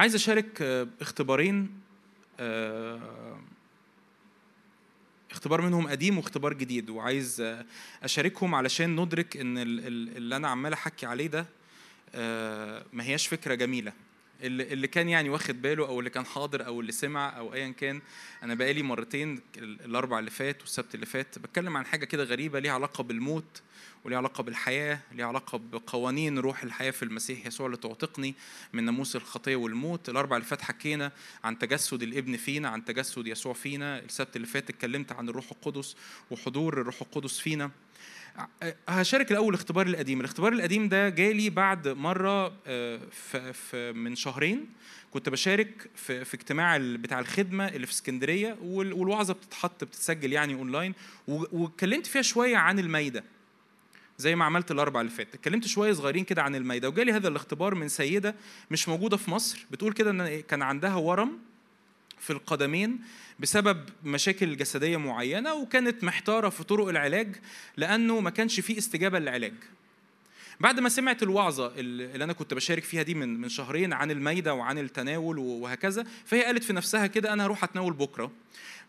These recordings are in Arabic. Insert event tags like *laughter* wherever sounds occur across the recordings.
عايز أشارك آه، اختبارين آه، اختبار منهم قديم واختبار جديد وعايز آه، أشاركهم علشان ندرك إن ال- ال- اللي أنا عمال أحكي عليه ده ما هياش فكرة جميلة. اللي اللي كان يعني واخد باله أو اللي كان حاضر أو اللي سمع أو ايا كان أنا بقالي مرتين ال- الأربع اللي فات والسبت اللي فات بتكلم عن حاجة كده غريبة ليها علاقة بالموت وليها علاقة بالحياة ليها علاقة بقوانين روح الحياة في المسيح يسوع اللي تعتقني من ناموس الخطية والموت. الأربع اللي فات حكينا عن تجسد الابن فينا عن تجسد يسوع فينا. السبت اللي فات اتكلمت عن الروح القدس وحضور الروح القدس فينا. هشارك الأول الاختبار القديم. الاختبار القديم ده جالي بعد مرة آه، في في من شهرين كنت بشارك في في اجتماع بتاع الخدمة اللي في اسكندرية وال- والوعظة بتتحط بتتسجل يعني اونلاين واتكلمت فيها شوية عن المايده زي ما عملت الأربع اللي فات اتكلمت شوية صغيرين كده عن المايده وجالي هذا الاختبار من سيدة مش موجودة في مصر. بتقول كده إن كان عندها ورم في القدمين بسبب مشاكل جسدية معينة وكانت محتارة في طرق العلاج لأنه ما كانش فيه استجابة للعلاج. بعد ما سمعت الوعظة اللي أنا كنت بشارك فيها دي من من شهرين عن الميدة وعن التناول وهكذا فهي قالت في نفسها كده أنا هروح أتناول بكرة.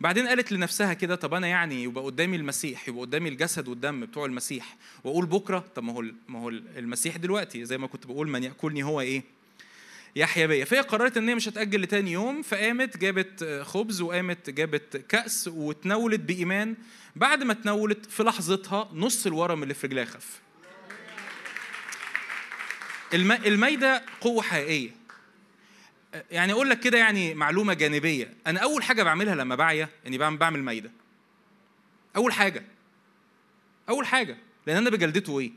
بعدين قالت لنفسها كده طب أنا يعني يبقى قدامي المسيح يبقى قدامي الجسد والدم بتوع المسيح. وأقول بكرة طب ما هو ما هو المسيح دلوقتي زي ما كنت بقول من يأكلني هو إيه؟ يحيى بيا فهي قررت إن هي مش هتأجل لتاني يوم فقامت جابت خبز وقامت جابت كأس وتناولت بإيمان. بعد ما تناولت في لحظتها نص الورم اللي في رجلها خف. الم... المايده قوة حقيقية. يعني أقول لك كده يعني معلومة جانبية. أنا أول حاجة بعملها لما بعيا إني بعمل بعمل مايده أول حاجة. أول حاجة. لأن أنا بجلدته إيه؟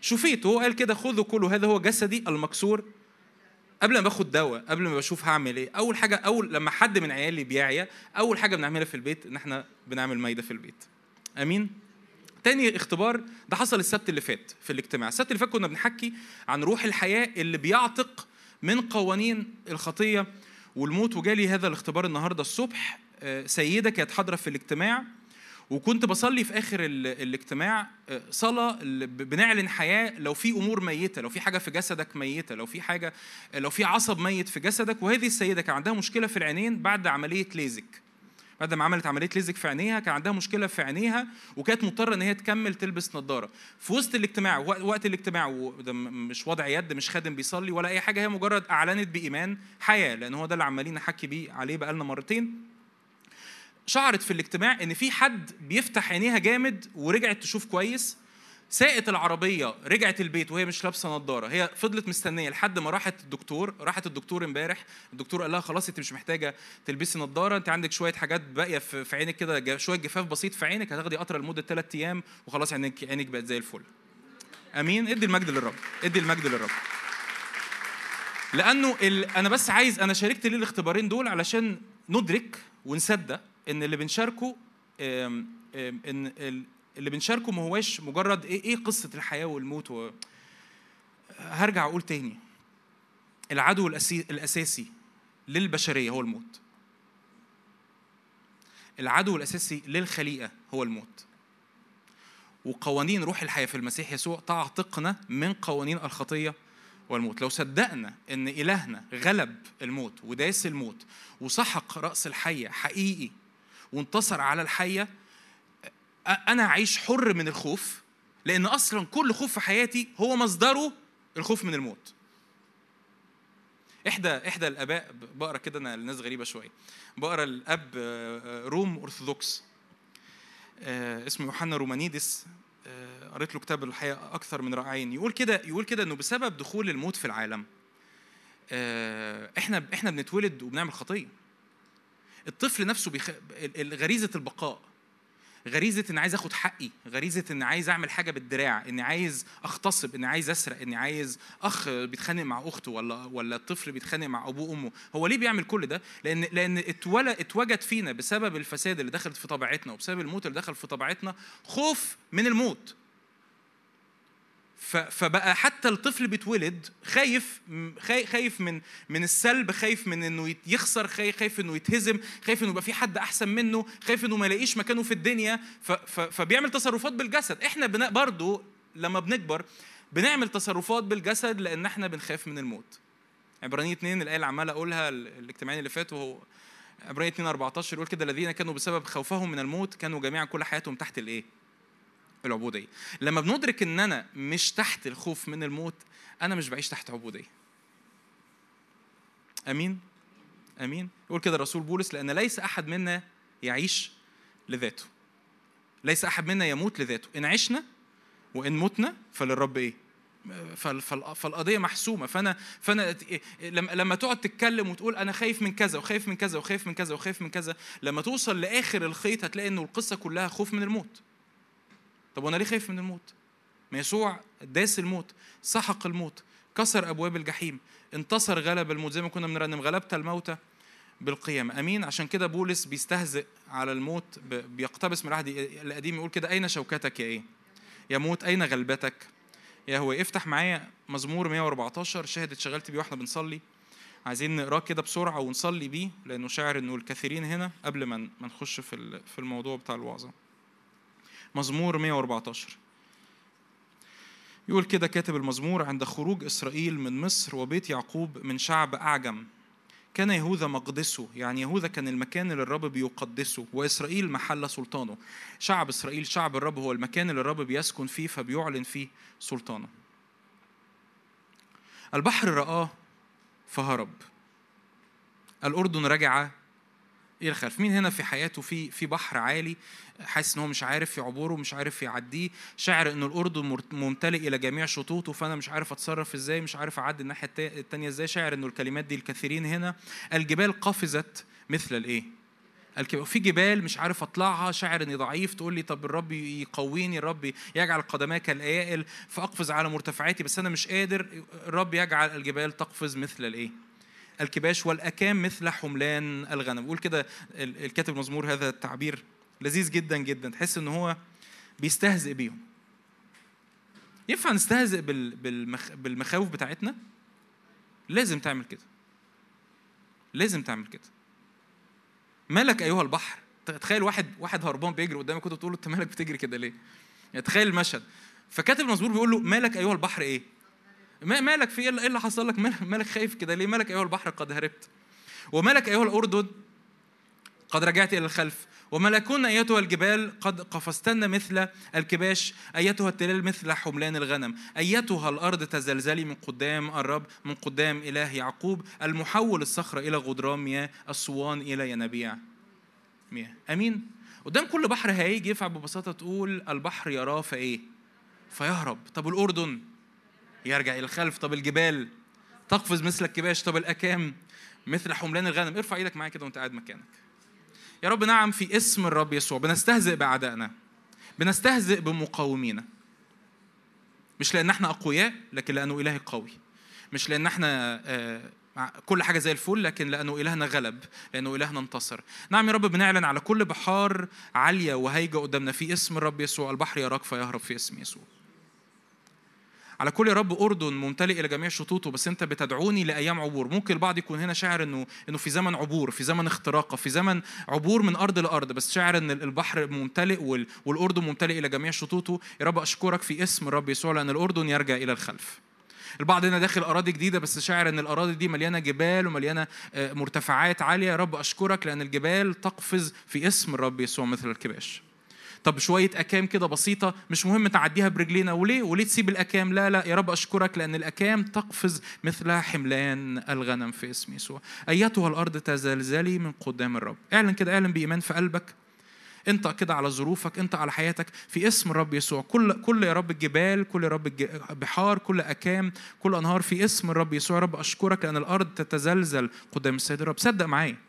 شوفيته هو قال كده خذوا كله هذا هو جسدي المكسور. قبل ما باخد دواء قبل ما بشوف هعمل إيه أول حاجة أول لما حد من عيالي بيعيا أول حاجة بنعملها في البيت إن إحنا بنعمل مايده في البيت. أمين؟ تاني اختبار ده حصل السبت اللي فات في الاجتماع. السبت اللي فات كنا بنحكي عن روح الحياة اللي بيعتق من قوانين الخطية والموت. وجالي هذا الاختبار النهارده الصبح آه، سيدة كانت حاضرة في الاجتماع وكنت بصلي في آخر ال- الاجتماع آه، صلاة بنعلن حياه لو في أمور ميتة لو في حاجة في جسدك ميتة لو في حاجة لو في عصب ميت في جسدك وهذه السيدة كان عندها مشكلة في العينين بعد عملية ليزك. بعد ما عملت عملية ليزك في عينيها كان عندها مشكلة في عينيها وكانت مضطرة إن هي تكمل تلبس نظارة. في وسط الاجتماع وق- وقت الاجتماع وده مش وضع يد مش خادم بيصلي ولا أي حاجة هي مجرد أعلنت بإيمان حياة لأن هو ده اللي عمالين نحكي بيه عليه بقالنا مرتين. شعرت في الاجتماع إن في حد بيفتح عينيها جامد ورجعت تشوف كويس. ساقت العربية رجعت البيت وهي مش لابسة نظارة. هي فضلت مستنية لحد ما راحت الدكتور راحت الدكتور امبارح. الدكتور قال لها خلاص أنت مش محتاجة تلبسي نظارة أنت عندك شوية حاجات باقية في عينك كده شوية جفاف بسيط في عينك هتاخدي قطرة لمدة ثلاث أيام وخلاص عينك عينك بقت زي الفل. أمين؟ ادي المجد للرب ادي المجد للرب. لأنه ال... أنا بس عايز أنا شاركت ليه الاختبارين دول علشان ندرك ونصدق إن اللي بنشاركه إن ال- اللي بنشاركه ما هواش مجرد إيه إيه قصة الحياة والموت و... هرجع أقول تاني. العدو. الأساسي للبشرية هو الموت. العدو الأساسي للخليقة هو الموت. وقوانين روح الحياة في المسيح يسوع تعتقنا من قوانين الخطية والموت. لو صدقنا إن إلهنا غلب الموت وداس الموت وسحق رأس الحية حقيقي وانتصر على الحية أ- أنا اعيش حر من الخوف لأن أصلا كل خوف في حياتي هو مصدره الخوف من الموت. إحدى الآباء ب- بقرأ كده أنا الناس غريبة شوية. بقرأ الأب آه، روم أرثوذكس. آه، اسمه يوحنا رومانيدس. آه، قريت له كتاب الحقيقة أكثر من رائعين يقول كده يقول كده إنه بسبب دخول الموت في العالم إحنا إحنا بنتولد وبنعمل خطية. الطفل نفسه بيخ... غريزة البقاء غريزة إني عايز آخد حقي غريزة إني عايز أعمل حاجة بالدراع إني عايز أغتصب إني عايز أسرق إني عايز أخ بيتخانق مع أخته ولا ولا الطفل بيتخانق مع أبوه وأمه. هو ليه بيعمل كل ده؟ لأن لأن اتولد اتوجد فينا بسبب الفساد اللي دخلت في طبيعتنا وبسبب الموت اللي دخل في طبيعتنا خوف من الموت. فبقى حتى الطفل بيتولد خايف خايف من من السلب خايف من إنه يخسر خايف إنه يتهزم خايف إنه يبقى في حد أحسن منه خايف إنه ما يلاقيش مكانه في الدنيا. فبيعمل تصرفات بالجسد. إحنا برضو لما بنكبر بنعمل تصرفات بالجسد لأن إحنا بنخاف من الموت. عبرانية 2 الآية اللي عمال أقولها الاجتماعين اللي فاتوا هو عبرانية 2 14 يقول كده الذين كانوا بسبب خوفهم من الموت كانوا جميعا كل حياتهم تحت الإيه؟ العبودية لما بندرك إن أنا مش تحت الخوف من الموت أنا مش بعيش تحت عبودية أمين؟ أمين؟ يقول كده الرسول بولس لأن ليس أحد منا يعيش لذاته ليس أحد منا يموت لذاته إن عشنا وإن متنا فللرب إيه؟ فالقضية محسومة فأنا فأنا لما تقعد تتكلم وتقول أنا خايف من كذا وخايف من كذا وخايف من كذا وخايف من كذا لما توصل لآخر الخيط هتلاقي إنه القصة كلها خوف من الموت طب وأنا ليه خايف من الموت؟ ما يسوع داس الموت سحق الموت كسر أبواب الجحيم انتصر غلب الموت زي ما كنا بنرنم غلبت الموتى بالقيامة. أمين. عشان كده بولس بيستهزئ على الموت بيقتبس من العهد القديم يقول كده أين شوكتك يا إيه؟ يا موت أين غلبتك؟ يا هو افتح معايا مزمور 114 شاهد اتشغلت بيه وإحنا بنصلي. عايزين نقراه كده بسرعة ونصلي بيه لأنه شاعر إنه الكثيرين هنا قبل ما نخش في في الموضوع بتاع الوعظة. مزمور 114 يقول كده كاتب المزمور عند خروج إسرائيل من مصر وبيت يعقوب من شعب أعجم. كان يهوذا مقدسه يعني يهوذا كان المكان اللي الرب بيقدسه وإسرائيل محل سلطانه. شعب إسرائيل شعب الرب هو المكان اللي الرب بيسكن فيه فبيعلن فيه سلطانه. البحر رآه فهرب. الأردن رجع إيه الخلف مين هنا في حياته في في بحر عالي حاسس إن هو مش عارف يعبره مش عارف يعديه شاعر إن الأردن ممتلئ إلى جميع شطوطه فأنا مش عارف أتصرف إزاي مش عارف أعدي الناحية الثانية إزاي شاعر إنه الكلمات دي الكثيرين هنا. الجبال قفزت مثل الإيه؟ في جبال مش عارف أطلعها شاعر إني ضعيف تقول لي طب الرب يقويني الرب يجعل قدماك كالايائل فأقفز على مرتفعاتي بس أنا مش قادر الرب يجعل الجبال تقفز مثل الإيه؟ الكباش والأكام مثل حملان الغنم. بيقول كده الكاتب المزمور هذا التعبير لذيذ جدا جدا. تحس إن هو بيستهزئ بيهم. ينفع نستهزئ بالمخاوف بتاعتنا؟ لازم تعمل كده. لازم تعمل كده. مالك أيها البحر؟ تخيل واحد واحد هربان بيجري قدامك كنت تقول له أنت مالك بتجري كده ليه؟ يعني تخيل المشهد. فكاتب المزمور بيقول له مالك أيها البحر إيه؟ مالك في إيه اللي حصل لك؟ مالك خايف كده؟ ليه مالك أيها البحر قد هربت؟ ومالك أيها الأردن قد رجعت إلى الخلف؟ وملكون أيتها الجبال قد قفزتن مثل الكباش؟ أيتها التلال مثل حملان الغنم؟ أيتها الأرض تزلزلي من قدام الرب من قدام إله يعقوب؟ المحول الصخره إلى غدران مياه الصوان إلى ينابيع مياه. أمين؟ قدام كل بحر هيجي ينفع ببساطة تقول البحر يراه فإيه؟ فيهرب. طب الاردن يرجع إلى الخلف. طب الجبال تقفز مثل الكباش. طب الأكام مثل حملان الغنم. ارفع إيدك معايا كده وأنت قاعد مكانك. يا رب نعم في اسم الرب يسوع بنستهزئ بأعدائنا بنستهزئ بمقاومينا. مش لأن إحنا أقوياء لكن لأنه إلهي قوي. مش لأن إحنا آه، كل حاجة زي الفل لكن لأنه إلهنا غلب لأنه إلهنا انتصر. نعم يا رب بنعلن على كل بحار عالية وهيجة قدامنا في اسم الرب يسوع. البحر يراك فيهرب في اسم يسوع. على كل يا رب أردن ممتلئ إلى جميع شطوطه بس أنت بتدعوني لأيام عبور. ممكن البعض يكون هنا شاعر إنه إنه في زمن عبور في زمن اختراقه في زمن عبور من أرض لأرض بس شاعر إن البحر ممتلئ والأردن ممتلئ إلى جميع شطوطه. يا رب أشكرك في اسم الرب يسوع لأن الأردن يرجع إلى الخلف. البعض هنا داخل أراضي جديدة بس شاعر إن الأراضي دي مليانة جبال ومليانة آه، مرتفعات عالية. يا رب أشكرك لأن الجبال تقفز في اسم الرب يسوع مثل الكباش. طب شوية أكام كده بسيطة مش مهم تعديها برجلينا. وليه؟ وليه تسيب الأكام؟ لا لا يا رب أشكرك لأن الأكام تقفز مثل حملان الغنم في اسم يسوع. أيتها الأرض تزلزلي من قدام الرب. اعلن كده اعلن بإيمان في قلبك. انت كده على ظروفك انت على حياتك في اسم الرب يسوع. كل كل يا رب الجبال كل يا رب بحار كل أكام كل أنهار في اسم الرب يسوع. رب أشكرك لأن الأرض تتزلزل قدام السيد الرب. صدق معايا.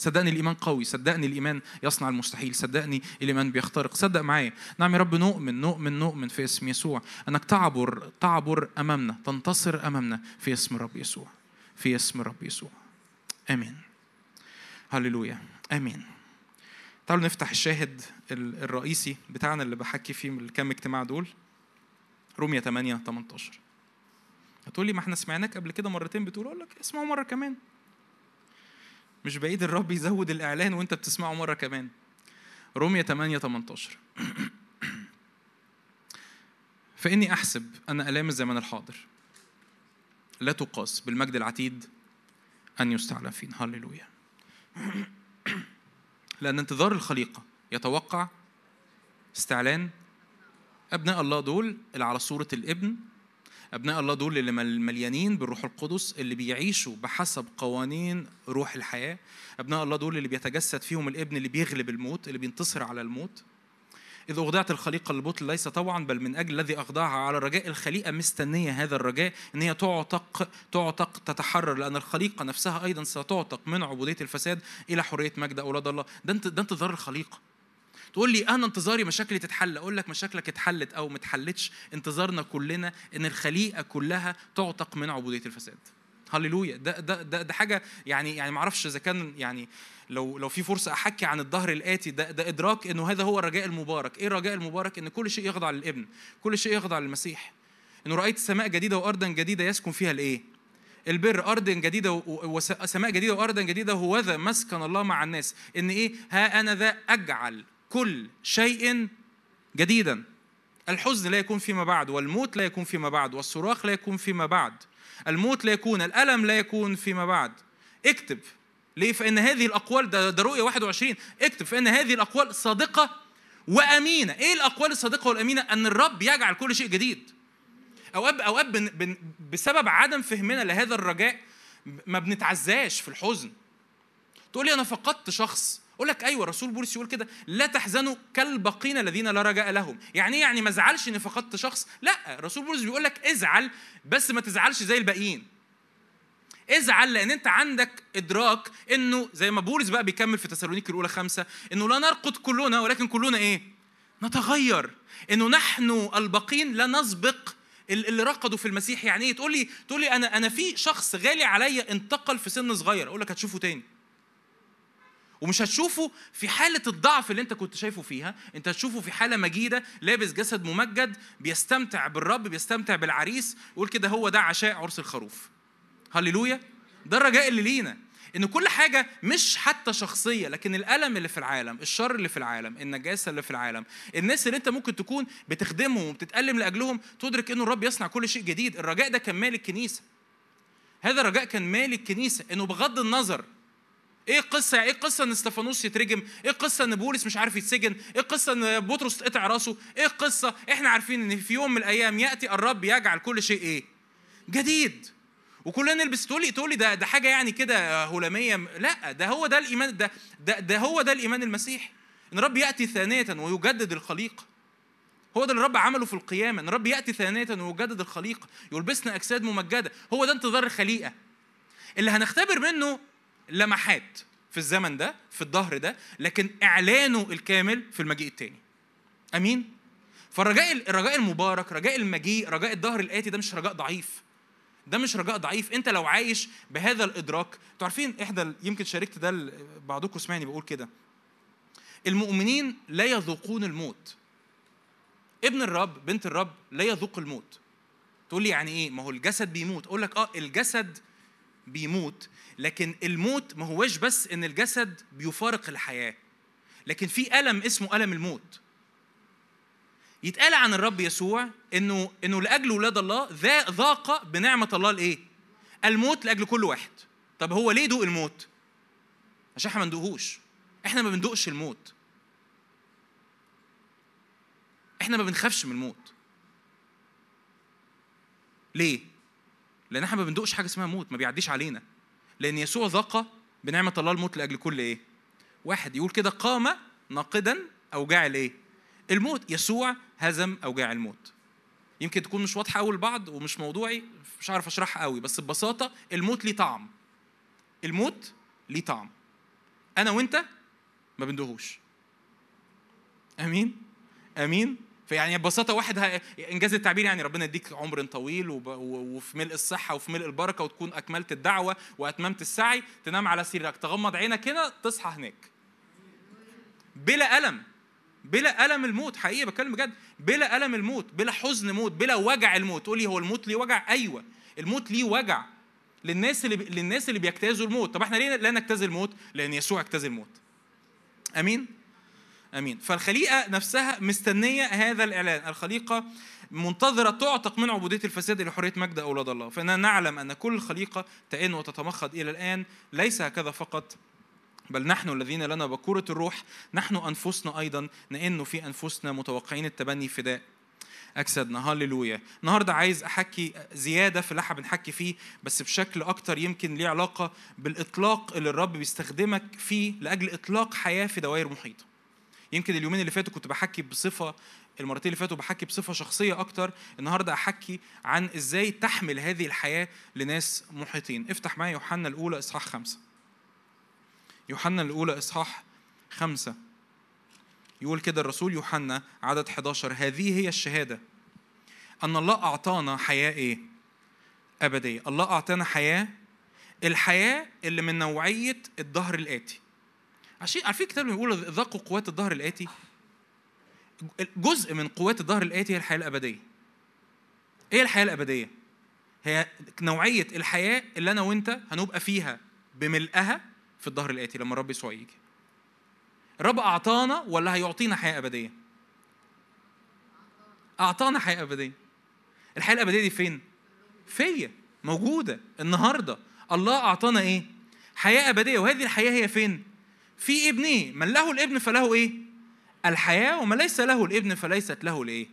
صدقني الإيمان قوي صدقني الإيمان يصنع المستحيل صدقني الإيمان بيخترق. صدق معايا. نعم يا رب نؤمن نؤمن نؤمن في اسم يسوع. أنك تعبر تعبر أمامنا تنتصر أمامنا في اسم الرب يسوع في اسم الرب يسوع. آمين. هللويا. آمين. تعالوا نفتح الشاهد الرئيسي بتاعنا اللي بحكي فيه من الكام اجتماع دول. رومية 8 18 هتقولي ما إحنا سمعناك قبل كده مرتين بتقول أقول لك اسمعوا مرة كمان. مش بعيد الرب يزود الإعلان وأنت بتسمعه مرة كمان. رومية 8 18 *clears throat* فإني أحسب أن آلام الزمن الحاضر لا تقاس بالمجد العتيد أن يستعلى فينا هللويا. *clears throat* لأن انتظار الخليقة يتوقع استعلان أبناء الله دول اللي على صورة الابن أبناء الله دول اللي مليانين بالروح القدس اللي بيعيشوا بحسب قوانين روح الحياة. أبناء الله دول اللي بيتجسد فيهم الابن اللي بيغلب الموت اللي بينتصر على الموت. إذ أخضعت الخليقة للبطل ليس طوعا بل من أجل الذي أخضعها على الرجاء. الخليقة مستنية هذا الرجاء إن هي تعتق تعتق تتحرر لأن الخليقة نفسها أيضا ستعتق من عبودية الفساد إلى حرية مجد أولاد الله. ده انتظار الخليقة. تقول لي أنا انتظاري مشاكلي تتحل أقول لك مشاكلك اتحلت أو ما اتحلتش انتظارنا كلنا إن الخليقة كلها تعتق من عبودية الفساد. هللويا. ده ده ده, ده حاجة يعني يعني ما أعرفش إذا كان يعني لو لو في فرصة أحكي عن الظهر الآتي ده ده إدراك إنه هذا هو الرجاء المبارك. إيه الرجاء المبارك؟ إن كل شيء يخضع للإبن كل شيء يخضع للمسيح. إنه رأيت سماء جديدة وارضا جديدة يسكن فيها الإيه؟ البر. أرض جديدة وسماء جديدة وأرضا جديدة هو ذا مسكن الله مع الناس. إن إيه؟ ها أنا ذا أجعل. كل شيء جديدا. الحزن لا يكون فيما بعد والموت لا يكون فيما بعد والصراخ لا يكون فيما بعد. الموت لا يكون الألم لا يكون فيما بعد. اكتب ليه؟ فإن هذه الأقوال ده, ده رؤية 21 اكتب فإن هذه الأقوال صادقة وأمينة. إيه الأقوال الصادقة والأمينة؟ أن الرب يجعل كل شيء جديد. أوقات أوقات بسبب عدم فهمنا لهذا الرجاء ما بنتعزاش في الحزن. تقول لي أنا فقدت شخص أقول لك أيوه الرسول بولس يقول كده لا تحزنوا كالباقين الذين لا رجاء لهم. يعني إيه؟ يعني ما ازعلش إني فقدت شخص. لا الرسول بولس بيقول لك ازعل بس ما تزعلش زي الباقيين. ازعل لأن أنت عندك إدراك إنه زي ما بولس بقى بيكمل في تسالونيك الأولى خمسة إنه لا نرقد كلنا ولكن كلنا إيه؟ نتغير. إنه نحن الباقين لا نسبق اللي رقدوا في المسيح. يعني إيه؟ تقول لي تقول لي أنا أنا في شخص غالي عليا انتقل في سن صغير. أقول لك هتشوفه تاني. ومش هتشوفه في حالة الضعف اللي انت كنت شايفه فيها. انت هتشوفه في حالة مجيدة لابس جسد ممجد بيستمتع بالرب بيستمتع بالعريس. يقول كده هو ده عشاء عرس الخروف. هللويا. ده الرجاء اللي لينا. إن كل حاجة مش حتى شخصية لكن الألم اللي في العالم الشر اللي في العالم النجاسة اللي في العالم الناس اللي انت ممكن تكون بتخدمهم وبتتألم لأجلهم تدرك إنه الرب يصنع كل شيء جديد. الرجاء ده كان مال الكنيسة. هذا الرجاء كان مال الكنيسة. إنه بغض النظر إيه القصة إيه القصة إن استفانوس يترجم؟ إيه القصة إن بولس مش عارف يتسجن؟ إيه القصة إن بطرس تقطع راسه؟ إيه القصة إحنا عارفين إن في يوم من الأيام يأتي الرب يجعل كل شيء إيه؟ جديد. وكلنا نلبس تقول لي تقول لي ده ده حاجة يعني كده هلاميه لا ده هو ده الايمان ده ده, ده هو ده الإيمان المسيحي إن الرب يأتي ثانية ويجدد الخليقه هو ده اللي الرب عمله في القيامة. إن الرب يأتي ثانية ويجدد الخليقه يلبسنا أجساد ممجدة. هو ده انتظار الخليقة. اللي هنختبر منه لمحات في الزمن ده في الظهر ده لكن إعلانه الكامل في المجيء الثاني أمين؟ فالرجاء الرجاء المبارك رجاء المجيء رجاء الظهر الآتي ده مش رجاء ضعيف. ده مش رجاء ضعيف. أنت لو عايش بهذا الإدراك أنتوا عارفين احدى يمكن شاركت ده بعضكم سمعني بقول كده. المؤمنين لا يذوقون الموت. ابن الرب بنت الرب لا يذوق الموت. تقول لي يعني إيه؟ ما هو الجسد بيموت. أقول لك آه الجسد بيموت لكن الموت ما هوش بس إن الجسد بيفارق الحياة لكن في ألم اسمه ألم الموت. يتقال عن الرب يسوع إنه إنه لأجل ولاد الله ذا ذاق بنعمة الله الايه الموت لأجل كل واحد. طب هو ليه دوق الموت؟ عشان إحنا ما ندوقهوش. إحنا ما بندوقش الموت. إحنا ما بنخافش من الموت. ليه؟ لأن إحنا ما بندوقش حاجة اسمها موت ما بيعديش علينا. لأن يسوع ذاق بنعمة الله الموت لأجل كل إيه؟ واحد. يقول كده قام ناقدا أوجاع الإيه؟ الموت. يسوع هزم أوجاع الموت. يمكن تكون مش واضحة قوي لبعض ومش موضوعي مش عارف أشرحها قوي بس ببساطة الموت ليه طعم. الموت ليه طعم. أنا وأنت ما بندوهوش آمين؟ آمين؟ فيعني ببساطة واحد إنجاز التعبير يعني ربنا يديك عمر طويل وفي ملء الصحة وفي ملء البركة وتكون أكملت الدعوة وأتممت السعي. تنام على سريرك. تغمض عينك هنا تصحى هناك. بلا ألم. بلا ألم الموت. حقيقي بتكلم بجد. بلا ألم الموت. بلا حزن موت. بلا وجع الموت. تقول لي هو الموت ليه وجع؟ أيوه. الموت ليه وجع. للناس اللي للناس اللي بيجتازوا الموت. طب إحنا ليه لا نجتاز الموت؟ لأن يسوع اجتاز الموت. آمين؟ آمين. فالخليقة نفسها مستنية هذا الإعلان. الخليقة منتظرة تعتق من عبودية الفساد إلى حرية مجد أولاد الله. فإننا نعلم أن كل الخليقة تئن وتتمخض إلى الآن. ليس هكذا فقط بل نحن الذين لنا بكورة الروح نحن أنفسنا أيضا نئن في أنفسنا متوقعين التبني فداء أجسادنا هللويا. النهاردة عايز أحكي زيادة في اللي بنحكي فيه بس بشكل أكتر يمكن ليه علاقة بالإطلاق اللي الرب بيستخدمك فيه لأجل إطلاق حياة في دوائر محيطة يمكن اليومين اللي فاتوا كنت بحكي بصفة المرتين اللي فاتوا بحكي بصفة شخصية أكتر النهاردة أحكي عن إزاي تحمل هذه الحياة لناس محيطين. افتح معايا يوحنا الأولى إصحاح خمسة. يوحنا الأولى إصحاح خمسة. يقول كده الرسول يوحنا عدد 11 هذه هي الشهادة. أن الله أعطانا حياة إيه؟ أبدية. الله أعطانا حياة الحياة اللي من نوعية الظهر الآتي. عشان عارفين الكتاب اللي بيقول ذاقوا قوات الظهر الآتي جزء من قوات الظهر الآتي هي الحياة الأبدية إيه الحياة الأبدية؟ هي نوعية الحياة اللي أنا وأنت هنبقى فيها بملئها في الظهر الآتي لما الرب يسوع يجي الرب أعطانا ولا هيعطينا حياة أبدية؟ أعطانا حياة أبدية الحياة الأبدية دي فين؟ فيا موجودة النهاردة الله أعطانا إيه؟ حياة أبدية وهذه الحياة هي فين؟ في ابنه من له الابن فله إيه؟ الحياة وما ليس له الابن فليست له الإيه؟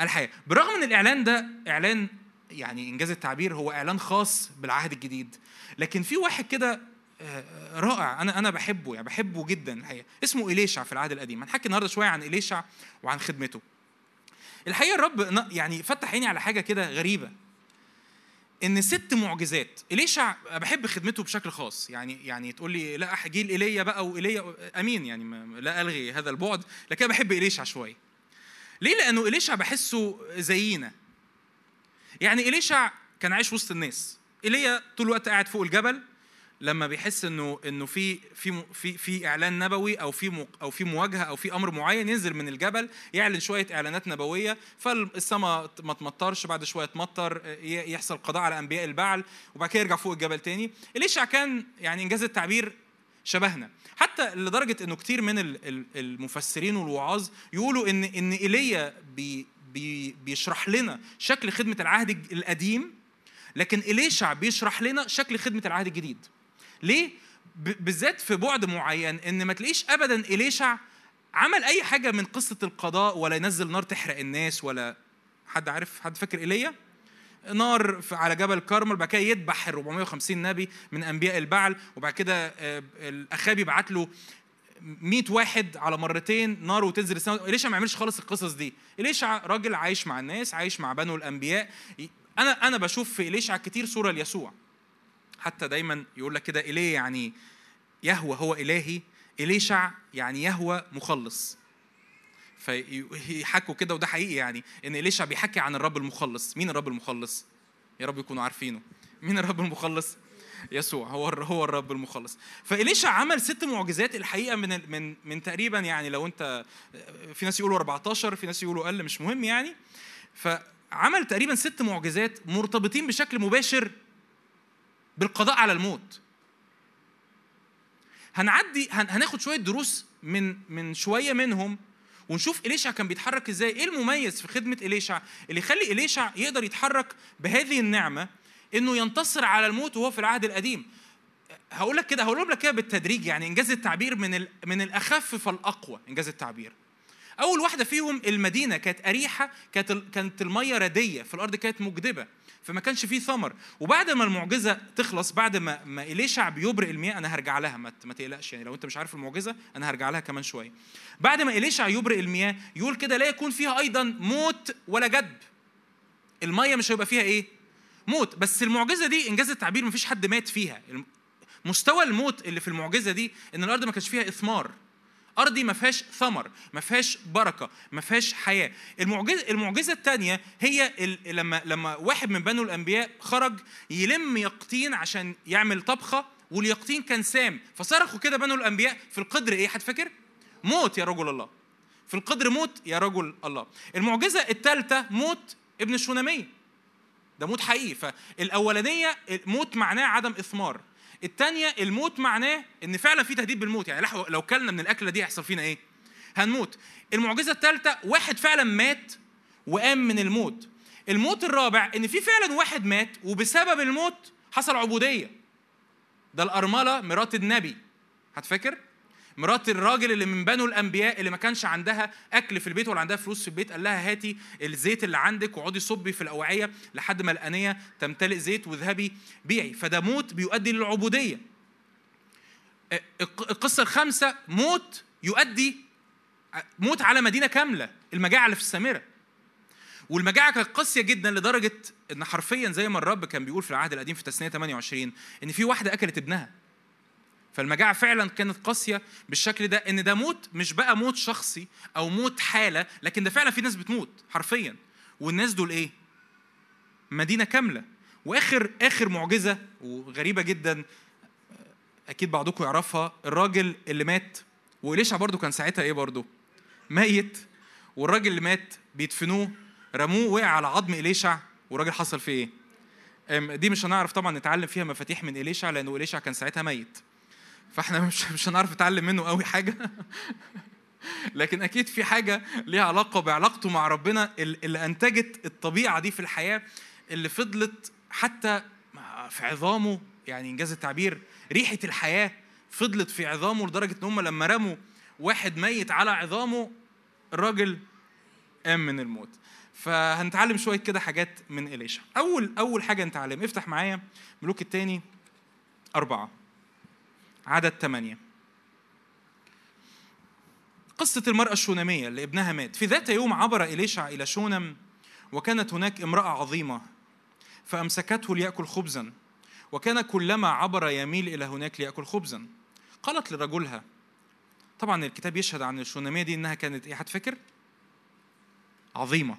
الحياة. برغم أن الإعلان ده إعلان يعني إنجاز التعبير هو إعلان خاص بالعهد الجديد لكن في واحد كده رائع أنا أنا بحبه يعني بحبه جدا الحقيقة. اسمه إليشع في العهد القديم. هنحكي النهارده شوية عن إليشع وعن خدمته. الحقيقة الرب يعني فتح عيني على حاجة كده غريبة. إن ست معجزات إليشع بحب خدمته بشكل خاص. يعني يعني تقول لي لا جيل ايليا بقى وايليا أمين يعني لا ألغي هذا البعد. لكن بحب إليشع شوية ليه؟ لأنه إليشع بحسه زينا. يعني إليشع كان عايش وسط الناس. ايليا طول الوقت قاعد فوق الجبل لما بيحس إنه إنه في في في في إعلان نبوي أو في أو في مواجهة أو في أمر معين ينزل من الجبل يعلن شوية إعلانات نبوية فالسماء ما تمطرش بعد شوية تمطر يحصل قضاء على أنبياء البعل وبعد كده يرجع فوق الجبل تاني. اليشع كان يعني إنجاز التعبير شبهنا. حتى لدرجة إنه كتير من المفسرين والوعاظ يقولوا إن إن إيليا بي بي بيشرح لنا شكل خدمة العهد القديم لكن إليشع بيشرح لنا شكل خدمة العهد الجديد. ليه؟ بالذات في بعد معين إن ما تلاقيش ابدا إليشع عمل أي حاجة من قصة القضاء ولا ينزل نار تحرق الناس ولا حد عارف؟ حد فاكر إيليا؟ نار على جبل كارمل بعد كده يذبح ال 450 نبي من أنبياء البعل وبعد كده آه، الأخاب يبعت له 100 واحد على مرتين نار وتنزل السماء. إليشع ما يعملش خالص القصص دي. إليشع راجل عايش مع الناس عايش مع بنو الأنبياء. أنا أنا بشوف في إليشع كتير صورة ليسوع حتى دايما يقول لك كده إليه يعني يهوى هو إلهي إليشع يعني يهوى مخلص. فيحكوا كده وده حقيقي يعني إن إليشع بيحكي عن الرب المخلص. مين الرب المخلص؟ يا رب يكونوا عارفينه. مين الرب المخلص؟ يسوع هو هو الرب المخلص. فإليشع عمل ست معجزات الحقيقة من من من تقريبا يعني لو أنت في ناس يقولوا 14 في ناس يقولوا أقل مش مهم يعني. فعمل تقريبا ست معجزات مرتبطين بشكل مباشر بالقضاء على الموت. هنعدي هناخد شوية دروس من من شوية منهم ونشوف إليشع كان بيتحرك إزاي. إيه المميز في خدمة إليشع؟ اللي يخلي إليشع يقدر يتحرك بهذه النعمة إنه ينتصر على الموت وهو في العهد القديم. هقول لك كده هقول لك كده بالتدريج يعني إنجاز التعبير من من الأخف فالأقوى إنجاز التعبير. أول واحدة فيهم المدينة كانت أريحة كانت كانت المية رديه في الأرض كانت مجدبة فما كانش فيه ثمر. وبعد ما المعجزة تخلص بعد ما ما إليشع بيبرئ المياه أنا هرجع لها. ما, تقلقش يعني لو أنت مش عارف المعجزة أنا هرجع لها كمان شوية. بعد ما إليشع يبرئ المياه يقول كده لا يكون فيها أيضا موت ولا جدب. المية مش هيبقى فيها إيه؟ موت. بس المعجزة دي إنجاز التعبير مفيش حد مات فيها. مستوى الموت اللي في المعجزة دي إن الأرض ما كانش فيها إثمار. أرضي ما فيهاش ثمر ما فيهاش بركة ما فيهاش حياة. المعجزه المعجزة الثانية هي لما لما واحد من بنو الأنبياء خرج يلم يقطين عشان يعمل طبخة واليقطين كان سام. فصرخوا كده بنو الأنبياء في القدر إيه؟ حد فاكر؟ موت يا رجل الله. في القدر موت يا رجل الله. المعجزة الثالثه موت ابن الشونامية. ده موت حقيقي. فالأولانية موت معناه عدم إثمار. الثانية الموت معناه إن فعلا في تهديد بالموت. يعني لو كلنا من الأكلة دي هيحصل فينا إيه؟ هنموت. المعجزة الثالثه واحد فعلا مات وقام من الموت. الموت الرابع إن في فعلا واحد مات وبسبب الموت حصل عبودية. ده الأرملة مرات النبي. هتفكر؟ مرات الراجل اللي من بنو الأنبياء اللي ما كانش عندها أكل في البيت ولا عندها فلوس في البيت قال لها هاتي الزيت اللي عندك واقعدي صبي في الأوعية لحد ما الأنية تمتلئ زيت واذهبي بيعي. فده موت بيؤدي للعبودية. القصة الخامسة موت يؤدي موت على مدينة كاملة المجاعة اللي في السامرة. والمجاعة كانت قاسية جدا لدرجة إن حرفيا زي ما الرب كان بيقول في العهد القديم في تسنية 28 إن في واحدة أكلت ابنها. فالمجاعة فعلا كانت قاسية بالشكل ده إن ده موت مش بقى موت شخصي أو موت حالة لكن ده فعلا في ناس بتموت حرفيا والناس دول إيه؟ مدينة كاملة وآخر آخر معجزة وغريبة جدا أكيد بعضكم يعرفها الراجل اللي مات وإليشع برضو كان ساعتها إيه برضو؟ ميت والراجل اللي مات بيدفنوه رموه وقع على عظم إليشع والراجل حصل فيه إيه؟ دي مش هنعرف طبعا نتعلم فيها مفاتيح من إليشع لأنه إليشع كان ساعتها ميت فاحنا مش *laughs* مش هنعرف نتعلم منه قوي حاجة. *laughs* لكن أكيد في حاجة ليها علاقة بعلاقته مع ربنا اللي أنتجت الطبيعة دي في الحياة اللي فضلت حتى في عظامه يعني إنجاز التعبير ريحة الحياة فضلت في عظامه لدرجة إن هم لما رموا واحد ميت على عظامه الراجل قام من الموت. فهنتعلم شوية كده حاجات من إليشا أول أول حاجة نتعلم. افتح معايا ملوك الثاني أربعة. عدد ثمانية قصة المرأة الشونامية اللي ابنها مات في ذات يوم عبر إليشع إلى شونم وكانت هناك امرأة عظيمة فأمسكته ليأكل خبزا وكان كلما عبر يميل إلى هناك ليأكل خبزا قالت لرجلها طبعا الكتاب يشهد عن الشونامية دي إنها كانت إيه هتفكر؟ عظيمة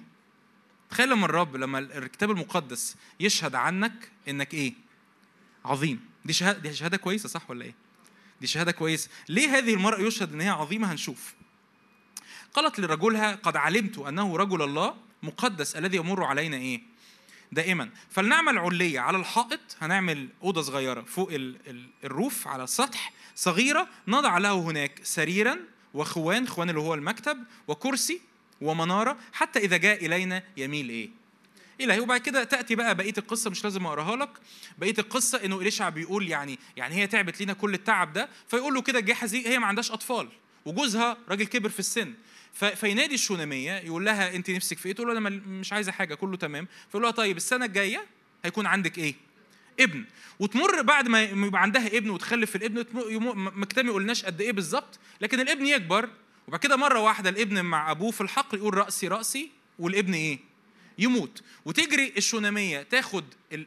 تخيل لما الرب لما الكتاب المقدس يشهد عنك إنك إيه؟ عظيم دي شهادة دي شهادة كويسة صح ولا إيه؟ دي شهادة كويسة. ليه هذه المرأة يشهد أن هي عظيمة؟ هنشوف. قالت لرجلها قد علمت أنه رجل الله مقدس الذي يمر علينا إيه؟ دائما. فلنعمل علية على الحائط. هنعمل أوضة صغيرة فوق الروف على السطح صغيرة نضع له هناك سريرا وخوان خوان اللي هو المكتب وكرسي ومنارة حتى إذا جاء إلينا يميل إيه؟ الهي وبعد كده تأتي بقى بقية القصة مش لازم أقراها لك بقية القصة إنه إليشع بيقول يعني يعني هي تعبت لينا كل التعب ده فيقول له كده جحزي هي ما عندهاش أطفال وجوزها راجل كبر في السن فينادي الشونامية يقول لها أنت نفسك في إيه؟ تقول له أنا مش عايزة حاجة كله تمام فيقول لها طيب السنة الجاية هيكون عندك إيه؟ ابن وتمر بعد ما يبقى عندها ابن وتخلف الابن مكتمي قلناش قد إيه بالظبط لكن الابن يكبر وبعد كده مرة واحدة الابن مع أبوه في الحقل يقول رأسي رأسي والابن إيه؟ يموت. وتجري الشونامية تاخد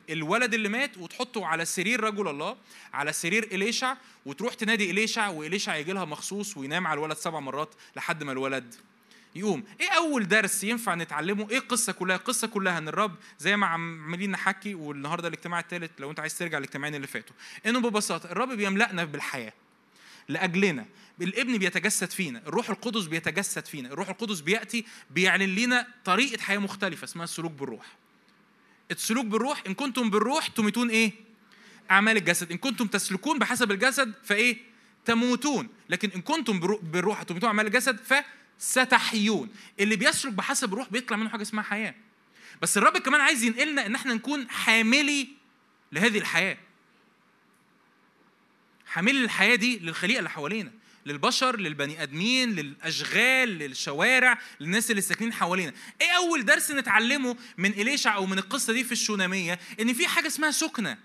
الولد اللي مات وتحطه على سرير رجل الله على سرير إليشع وتروح تنادي إليشع وإليشع يجي لها مخصوص وينام على الولد سبع مرات لحد ما الولد يقوم. إيه أول درس ينفع نتعلمه؟ إيه القصة كلها؟ القصة كلها إن الرب زي ما عمالين نحكي والنهاردة الاجتماع الثالث لو أنت عايز ترجع الاجتماعين اللي فاتوا. إنه ببساطة الرب بيملأنا بالحياة لأجلنا. الابن بيتجسد فينا الروح القدس بيتجسد فينا الروح القدس بيأتي بيعلن لنا طريقة حياة مختلفة اسمها السلوك بالروح. السلوك بالروح إن كنتم بالروح تميتون إيه؟ أعمال الجسد. إن كنتم تسلكون بحسب الجسد فإيه؟ تموتون. لكن إن كنتم بالروح تميتون أعمال الجسد فستحيون. اللي بيسلك بحسب الروح بيطلع منه حاجة اسمها حياة. بس الرب كمان عايز ينقلنا إن إحنا نكون حاملي لهذه الحياة. حاملي الحياة دي للخليقة اللي حوالينا. للبشر للبني آدمين للأشغال للشوارع للناس اللي ساكنين حوالينا. إيه أول درس نتعلمه من إليشع أو من القصة دي في الشونامية؟ إن في حاجة اسمها سكنة.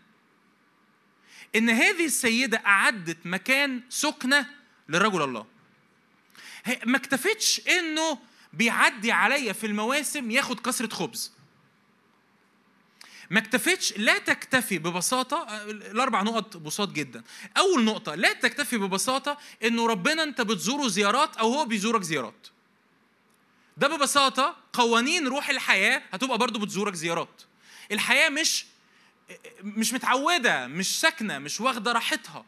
إن هذه السيدة أعدت مكان سكنة لرجل الله. ما اكتفتش إنه بيعدي عليا في المواسم ياخد كسرة خبز. ما اكتفتش لا تكتفي ببساطة الأربع نقط بساط جدا. أول نقطة لا تكتفي ببساطة إنه ربنا أنت بتزوره زيارات أو هو بيزورك زيارات. ده ببساطة قوانين روح الحياة هتبقى برضو بتزورك زيارات. الحياة مش مش متعودة مش ساكنة مش واخدة راحتها.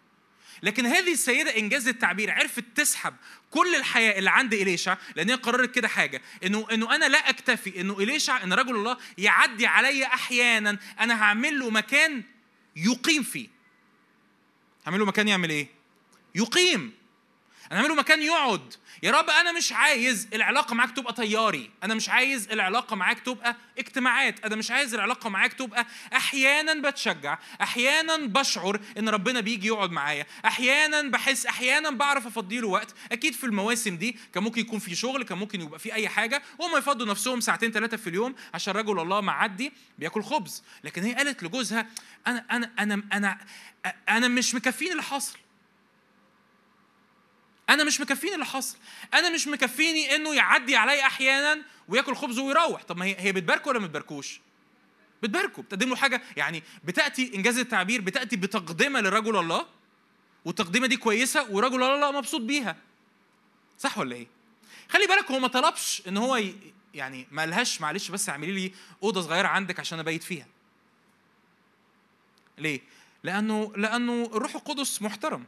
لكن هذه السيدة إنجاز التعبير عرفت تسحب كل الحياة اللي عند إليشع لأن هي قررت كده حاجة إنه إنه أنا لا أكتفي إنه إليشع إن رجل الله يعدي علي أحيانا أنا هعمل له مكان يقيم فيه. هعمل له مكان يعمل إيه؟ يقيم. أنا اعمله مكان يقعد. يا رب أنا مش عايز العلاقة معاك تبقى طياري. أنا مش عايز العلاقة معاك تبقى اجتماعات. أنا مش عايز العلاقة معاك تبقى أحيانا بتشجع أحيانا بشعر إن ربنا بيجي يقعد معايا. أحيانا بحس أحيانا بعرف افضي له وقت. أكيد في المواسم دي كان ممكن يكون في شغل كان ممكن يبقى في أي حاجة. وهم يفضوا نفسهم ساعتين ثلاثة في اليوم عشان رجل الله معدي بياكل خبز. لكن هي قالت لجوزها أنا أنا أنا أنا أنا مش مكفيني اللي حاصل أنا مش مكفيني اللي حصل. أنا مش مكفيني إنه يعدي عليا أحيانا وياكل خبز ويروح. طب ما هي هي بتباركه ولا ما بتباركوش؟ بتباركه. بتقدم له حاجة. يعني بتأتي إنجاز التعبير بتأتي بتقدمة لرجل الله والتقديمه دي كويسة ورجل الله مبسوط بيها. صح ولا إيه؟ خلي بالك هو ما طلبش إن هو ي... يعني ما قالهاش معلش بس اعملي لي أوضة صغيرة عندك عشان أبيت فيها. ليه؟ لأنه لأنه الروح القدس محترم.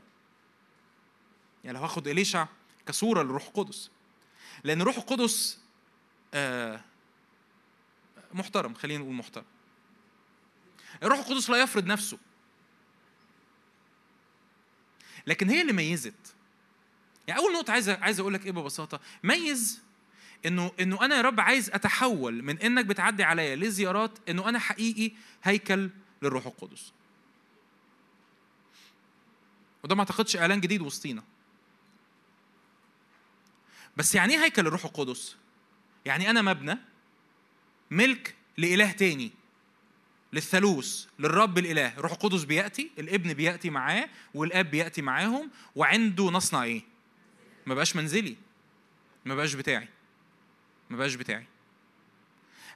يعني لو هاخد إليشع كصورة للروح القدس. لأن الروح القدس آه، محترم خلينا نقول محترم. الروح القدس لا يفرض نفسه. لكن هي اللي ميزت. يعني أول نقطة عايز عايز أقول لك إيه ببساطة؟ ميز إنه إنه أنا يا رب عايز أتحول من إنك بتعدي عليا لزيارات إنه أنا حقيقي هيكل للروح القدس. وده ما أعتقدش إعلان جديد وسطينا. بس يعني إيه هيكل الروح القدس؟ يعني أنا مبنى ملك لإله تاني للثالوث للرب الإله. الروح القدس بيأتي الابن بيأتي معاه والآب بيأتي معاهم وعنده نصنع إيه؟ ما بقاش منزلي. ما بقاش بتاعي. ما بقاش بتاعي.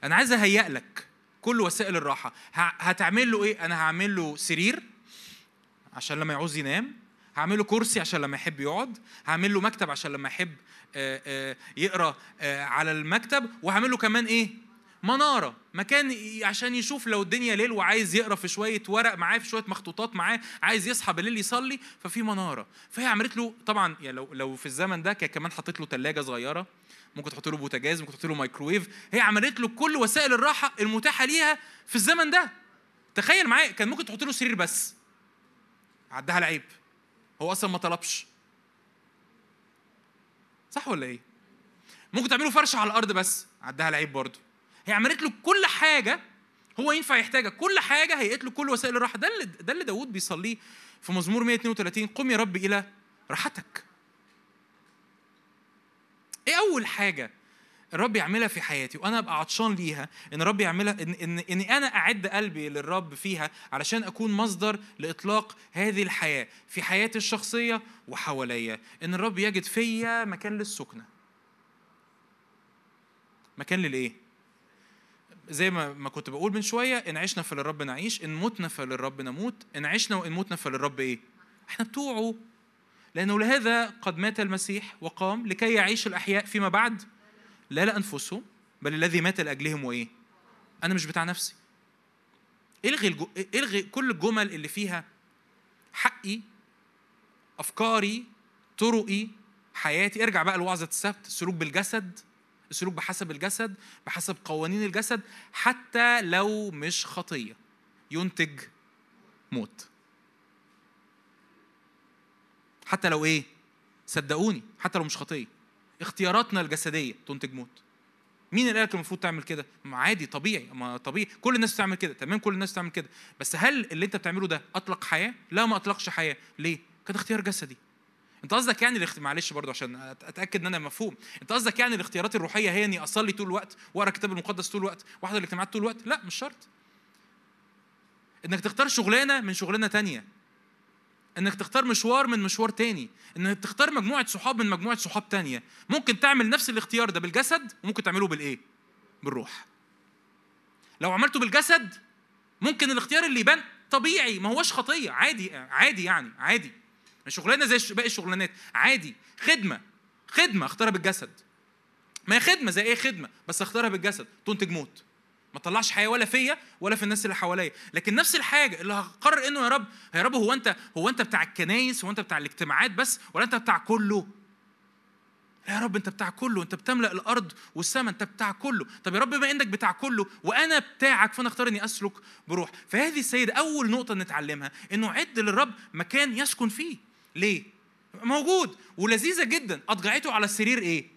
أنا عايز أهيئ لك كل وسائل الراحة. هتعمل له إيه؟ أنا هعمل له سرير عشان لما يعوز ينام هعمل له كرسي عشان لما يحب يقعد هعمل له مكتب عشان لما يحب آه، آه، يقرأ آه، على المكتب وهعمل له كمان إيه؟ منارة. مكان عشان يشوف لو الدنيا ليل وعايز يقرأ في شوية ورق معاه في شوية مخطوطات معاه عايز يصحى بالليل يصلي ففي منارة. فهي عملت له طبعا يعني لو لو في الزمن ده كمان حطيت له ثلاجه صغيرة ممكن تحط له بوتاجاز ممكن تحط له مايكرويف. هي عملت له كل وسائل الراحة المتاحة ليها في الزمن ده. تخيل معايا كان ممكن تحط له سرير بس. عداها العيب. هو أصلا ما طلبش. صح ولا إيه؟ ممكن تعمله فرشة على الأرض بس عداها العيب برضه. هي عملت له كل حاجة هو ينفع يحتاجها. كل حاجة هيئت له كل وسائل الراحة. ده اللي ده اللي داوود بيصليه في مزمور 132 قم يا رب إلى راحتك. إيه أول حاجة الرب يعملها في حياتي وأنا أبقى عطشان ليها إن الرب يعملها إن إن إني أنا أعد قلبي للرب فيها علشان أكون مصدر لإطلاق هذه الحياة في حياتي الشخصية وحواليا. إن الرب يجد فيا مكان للسكنة. مكان للإيه؟ زي ما ما كنت بقول من شوية إن عشنا فللرب نعيش إن متنا فللرب نموت إن عشنا وإن متنا فللرب إيه؟ إحنا بتوعه. لأنه لهذا قد مات المسيح وقام لكي يعيش الأحياء فيما بعد. لا لأنفسهم بل الذي مات لأجلهم وإيه؟ أنا مش بتاع نفسي. إلغي الجو... إلغي كل الجمل اللي فيها حقي أفكاري طرقي حياتي. ارجع بقى لوعظة السبت. السلوك بالجسد السلوك بحسب الجسد بحسب قوانين الجسد حتى لو مش خطية. ينتج موت. حتى لو إيه؟ صدقوني حتى لو مش خطية. اختياراتنا الجسدية. تنتج موت. مين اللي قالك المفروض تعمل كده؟ عادي طبيعي. ما طبيعي. كل الناس بتعمل كده. تمام كل الناس بتعمل كده. بس هل اللي انت بتعمله ده أطلق حياة؟ لا ما أطلقش حياة. ليه؟ كان اختيار جسدي. انت قصدك يعني الاخت... معلش برضو عشان أتأكد إن أنا مفهوم. انت قصدك يعني الاختيارات الروحية هي إني أصلي طول الوقت وأقرأ الكتاب المقدس طول الوقت وأحضر الاجتماعات طول الوقت؟ لا مش شرط. إنك تختار شغلانة من شغلانة تانية. إنك تختار مشوار من مشوار تاني. إنك تختار مجموعة صحاب من مجموعة صحاب تانية. ممكن تعمل نفس الاختيار ده بالجسد وممكن تعمله بالإيه؟ بالروح. لو عملته بالجسد ممكن الاختيار اللي يبان طبيعي. ما هوش خطية. عادي عادي يعني عادي. شغلانة زي باقي الشغلانات. عادي. خدمة. خدمة اختارها بالجسد. ما هي خدمة زي إيه خدمة؟ بس اختارها بالجسد. تنتج موت. ما طلعش حياة ولا فيا ولا في الناس اللي حواليا. لكن نفس الحاجة اللي هقرر إنه يا رب يا رب هو أنت هو أنت بتاع الكنايس هو أنت بتاع الاجتماعات بس ولا أنت بتاع كله؟ يا رب أنت بتاع كله. أنت بتملأ الأرض والسماء أنت بتاع كله. طب يا رب بما إنك بتاع كله وأنا بتاعك فأنا أختار إني أسلك بروح. فهذه السيدة أول نقطة نتعلمها إنه عد للرب مكان يسكن فيه. ليه؟ موجود ولذيذة جدا. اضجعته على السرير إيه؟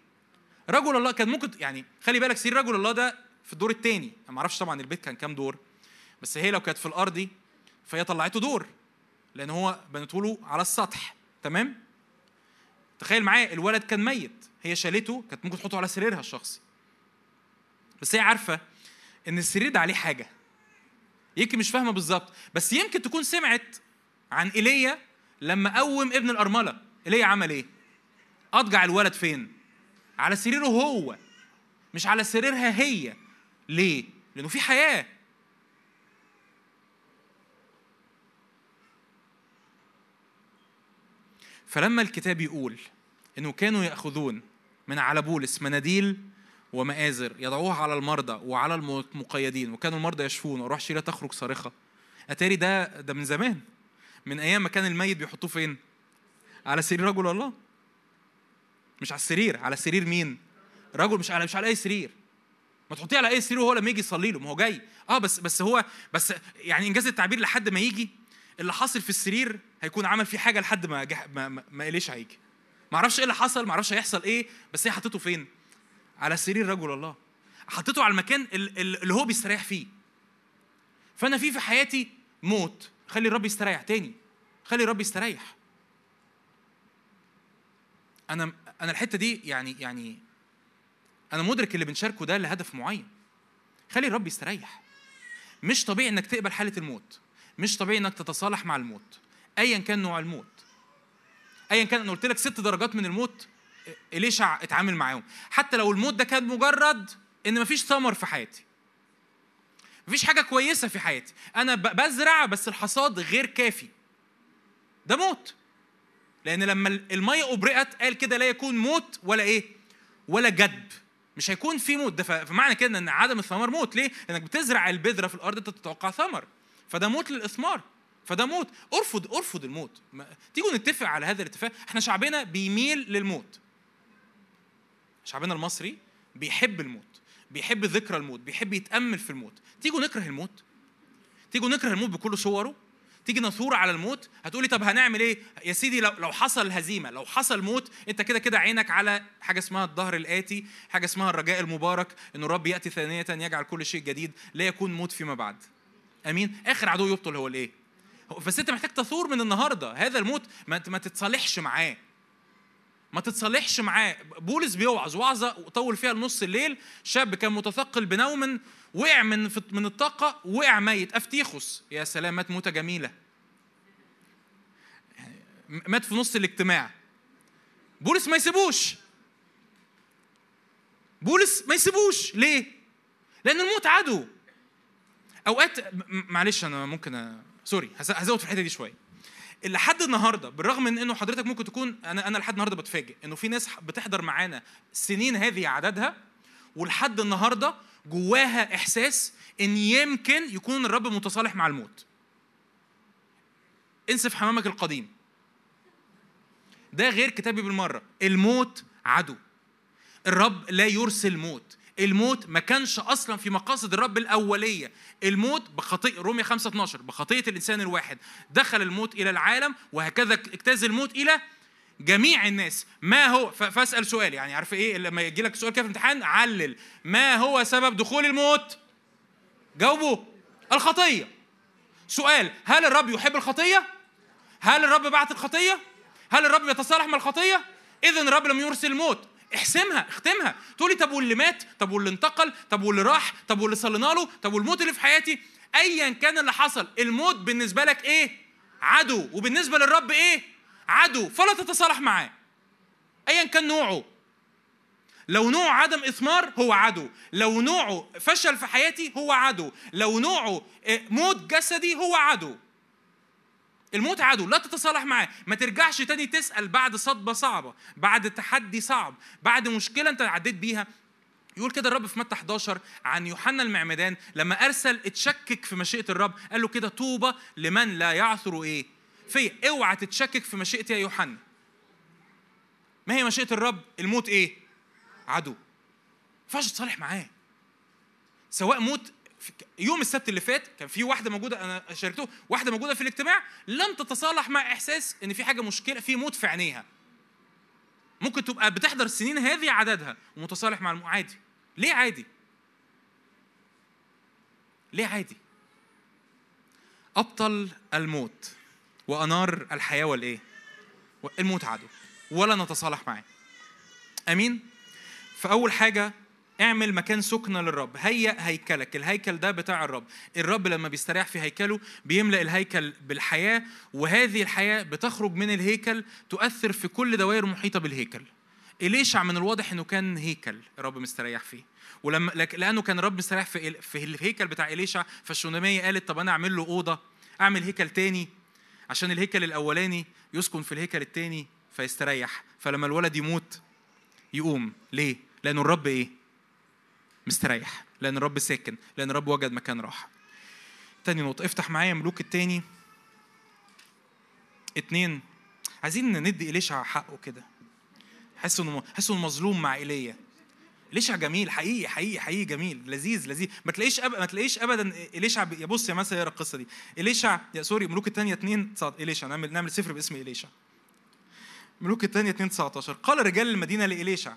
رجل الله كان ممكن يعني خلي بالك سرير رجل الله ده في الدور الثاني ما أعرفش طبعا البيت كان كام دور بس هي لو كانت في الارضي فهي طلعته دور لأن هو بنته له على السطح. تمام؟ تخيل معايا الولد كان ميت. هي شالته كانت ممكن تحطه على سريرها الشخصي. بس هي عارفة إن السرير ده عليه حاجة. يمكن مش فاهمة بالظبط بس يمكن تكون سمعت عن إيليا لما قوم ابن الأرملة. إيليا عمل إيه؟ أضجع الولد فين؟ على سريره هو مش على سريرها هي. ليه؟ لأنه في حياة. فلما الكتاب يقول إنه كانوا يأخذون من على بولس مناديل ومآزر يضعوها على المرضى وعلى المقيدين وكانوا المرضى يشفون وروح شيرة تخرج صارخة أتاري ده ده من زمان. من أيام ما كان الميت بيحطوه فين؟ على سرير رجل الله. مش على السرير على سرير مين؟ رجل مش على مش على أي سرير. ما تحطيه على أي سرير وهو لما يجي يصلي له. ما هو جاي. آه بس بس هو بس يعني إنجاز التعبير لحد ما يجي اللي حاصل في السرير هيكون عمل فيه حاجة لحد ما جح ما, ما, ما إليش هيجي. ما أعرفش إيه اللي حصل ما أعرفش هيحصل إيه بس هي حطيته فين؟ على سرير رجل الله. حطيته على المكان اللي هو بيستريح فيه. فأنا في في حياتي موت. خلي الرب يستريح تاني. خلي الرب يستريح. أنا أنا الحتة دي يعني يعني أنا مدرك اللي بنشاركه ده لهدف معين. خلي الرب يستريح. مش طبيعي إنك تقبل حالة الموت. مش طبيعي إنك تتصالح مع الموت. ايا كان نوع الموت. ايا كان أنا قلت لك ست درجات من الموت إليشع أتعامل معاهم؟ حتى لو الموت ده كان مجرد إن مفيش ثمر في حياتي. مفيش حاجة كويسة في حياتي. أنا بزرع بس الحصاد غير كافي. ده موت. لأن لما المية أبرئت قال كده لا يكون موت ولا إيه؟ ولا جدب. مش هيكون في موت. ده فمعنى كده إن عدم الثمر موت. ليه؟ لأنك بتزرع البذرة في الأرض أنت تتوقع ثمر. فده موت للإثمار. فده موت. أرفض أرفض الموت. تيجوا نتفق على هذا الاتفاق. إحنا شعبنا بيميل للموت. شعبنا المصري بيحب الموت. بيحب ذكرى الموت. بيحب يتأمل في الموت. تيجوا نكره الموت. تيجوا نكره الموت بكل صوره. تيجي نثور على الموت هتقولي طب هنعمل إيه؟ يا سيدي لو لو حصل هزيمة لو حصل موت أنت كده كده عينك على حاجة اسمها الظهر الآتي حاجة اسمها الرجاء المبارك إن الرب يأتي ثانية يجعل كل شيء جديد لا يكون موت فيما بعد. آمين؟ آخر عدو يبطل هو الإيه؟ بس أنت محتاج تثور من النهارده. هذا الموت ما تتصالحش معاه. ما تتصالحش معاه. بولس بيوعظ وعظة وطول فيها لنص الليل شاب كان متثقل بنوم وقع من من الطاقة وقع ميت. أفتيخوس. يا سلام مات موتة جميلة. يعني مات في نص الاجتماع. بولس ما يسيبوش. بولس ما يسيبوش. ليه؟ لأن الموت عدو. أوقات معلش أنا ممكن سوري هزود في الحتة دي شوية. لحد النهارده بالرغم من إنه حضرتك ممكن تكون أنا أنا لحد النهارده بتفاجئ إنه في ناس بتحضر معانا سنين هذه عددها ولحد النهارده جواها إحساس إن يمكن يكون الرب متصالح مع الموت. انسف حمامك القديم. ده غير كتابي بالمرة. الموت عدو. الرب لا يرسل موت. الموت ما كانش أصلا في مقاصد الرب الأولية. الموت بخطيئة رومية 5 12 بخطيئة الإنسان الواحد. دخل الموت إلى العالم وهكذا اجتاز الموت إلى جميع الناس ما هو فاسأل سؤال يعني عارف إيه لما يجي لك سؤال كده في امتحان علل. ما هو سبب دخول الموت؟ جاوبوا الخطية. سؤال هل الرب يحب الخطية؟ هل الرب بعت الخطية؟ هل الرب يتصالح مع الخطية؟ اذا الرب لم يرسل الموت. احسمها اختمها. تقولي طب واللي مات؟ طب واللي انتقل؟ طب واللي راح؟ طب واللي صلينا له؟ طب والموت اللي في حياتي؟ ايا كان اللي حصل الموت بالنسبة لك إيه؟ عدو. وبالنسبة للرب إيه؟ عدو فلا تتصالح معاه. ايا كان نوعه. لو نوع عدم إثمار هو عدو. لو نوعه فشل في حياتي هو عدو. لو نوعه آه، موت جسدي هو عدو. الموت عدو. لا تتصالح معاه. ما ترجعش تاني تسأل بعد صدمة صعبة بعد تحدي صعب بعد مشكلة أنت عديت بيها. يقول كده الرب في متى 11 عن يوحنا المعمدان لما أرسل اتشكك في مشيئة الرب قال له كده طوبى لمن لا يعثر إيه؟ في اوعى تتشكك في مشيئتي يا يوحنا. ما هي مشيئة الرب؟ الموت إيه؟ عدو. ما ينفعش تصالح معاه. سواء موت يوم السبت اللي فات كان في واحدة موجودة أنا شاركته واحدة موجودة في الاجتماع لم تتصالح مع إحساس إن في حاجة مشكلة في موت في عينيها. ممكن تبقى بتحضر السنين هذه عددها ومتصالح مع الم... عادي. ليه عادي؟ ليه عادي؟ أبطل الموت. وأنار الحياة والإيه؟ الموت عدو. ولا نتصالح معاه. أمين؟ فأول حاجة اعمل مكان سكنة للرب. هيا هيكلك. الهيكل ده بتاع الرب. الرب لما بيستريح في هيكله بيملأ الهيكل بالحياة وهذه الحياة بتخرج من الهيكل تؤثر في كل دوائر محيطة بالهيكل. إليشع من الواضح إنه كان هيكل الرب مستريح فيه. ولما لأنه كان الرب مستريح في في الهيكل بتاع إليشع فالشوناميه قالت طب أنا أعمل له أوضة أعمل هيكل تاني. عشان الهيكل الأولاني يسكن في الهيكل التاني فيستريح فلما الولد يموت يقوم. ليه؟ لأنه الرب إيه؟ مستريح لأن الرب ساكن لأن الرب وجد مكان راحة. تاني نقطة افتح معايا ملوك التاني. اتنين عايزين ندي إليشع حقه كده؟ حس إنه حس إنه مظلوم مع إيليا. إليشع جميل؟ حقيقي حقيقي حقيقي جميل. لذيذ لذيذ. ما تلاقيش أب... ما تلاقيش ابدا إليشع يا بص يا مثلا يقرا القصة دي. إليشع يا سوري ملوك الثانية 2 إليشع نعمل نعمل سفر باسم إليشع. ملوك الثانية 2 19 قال رجال المدينة لإليشع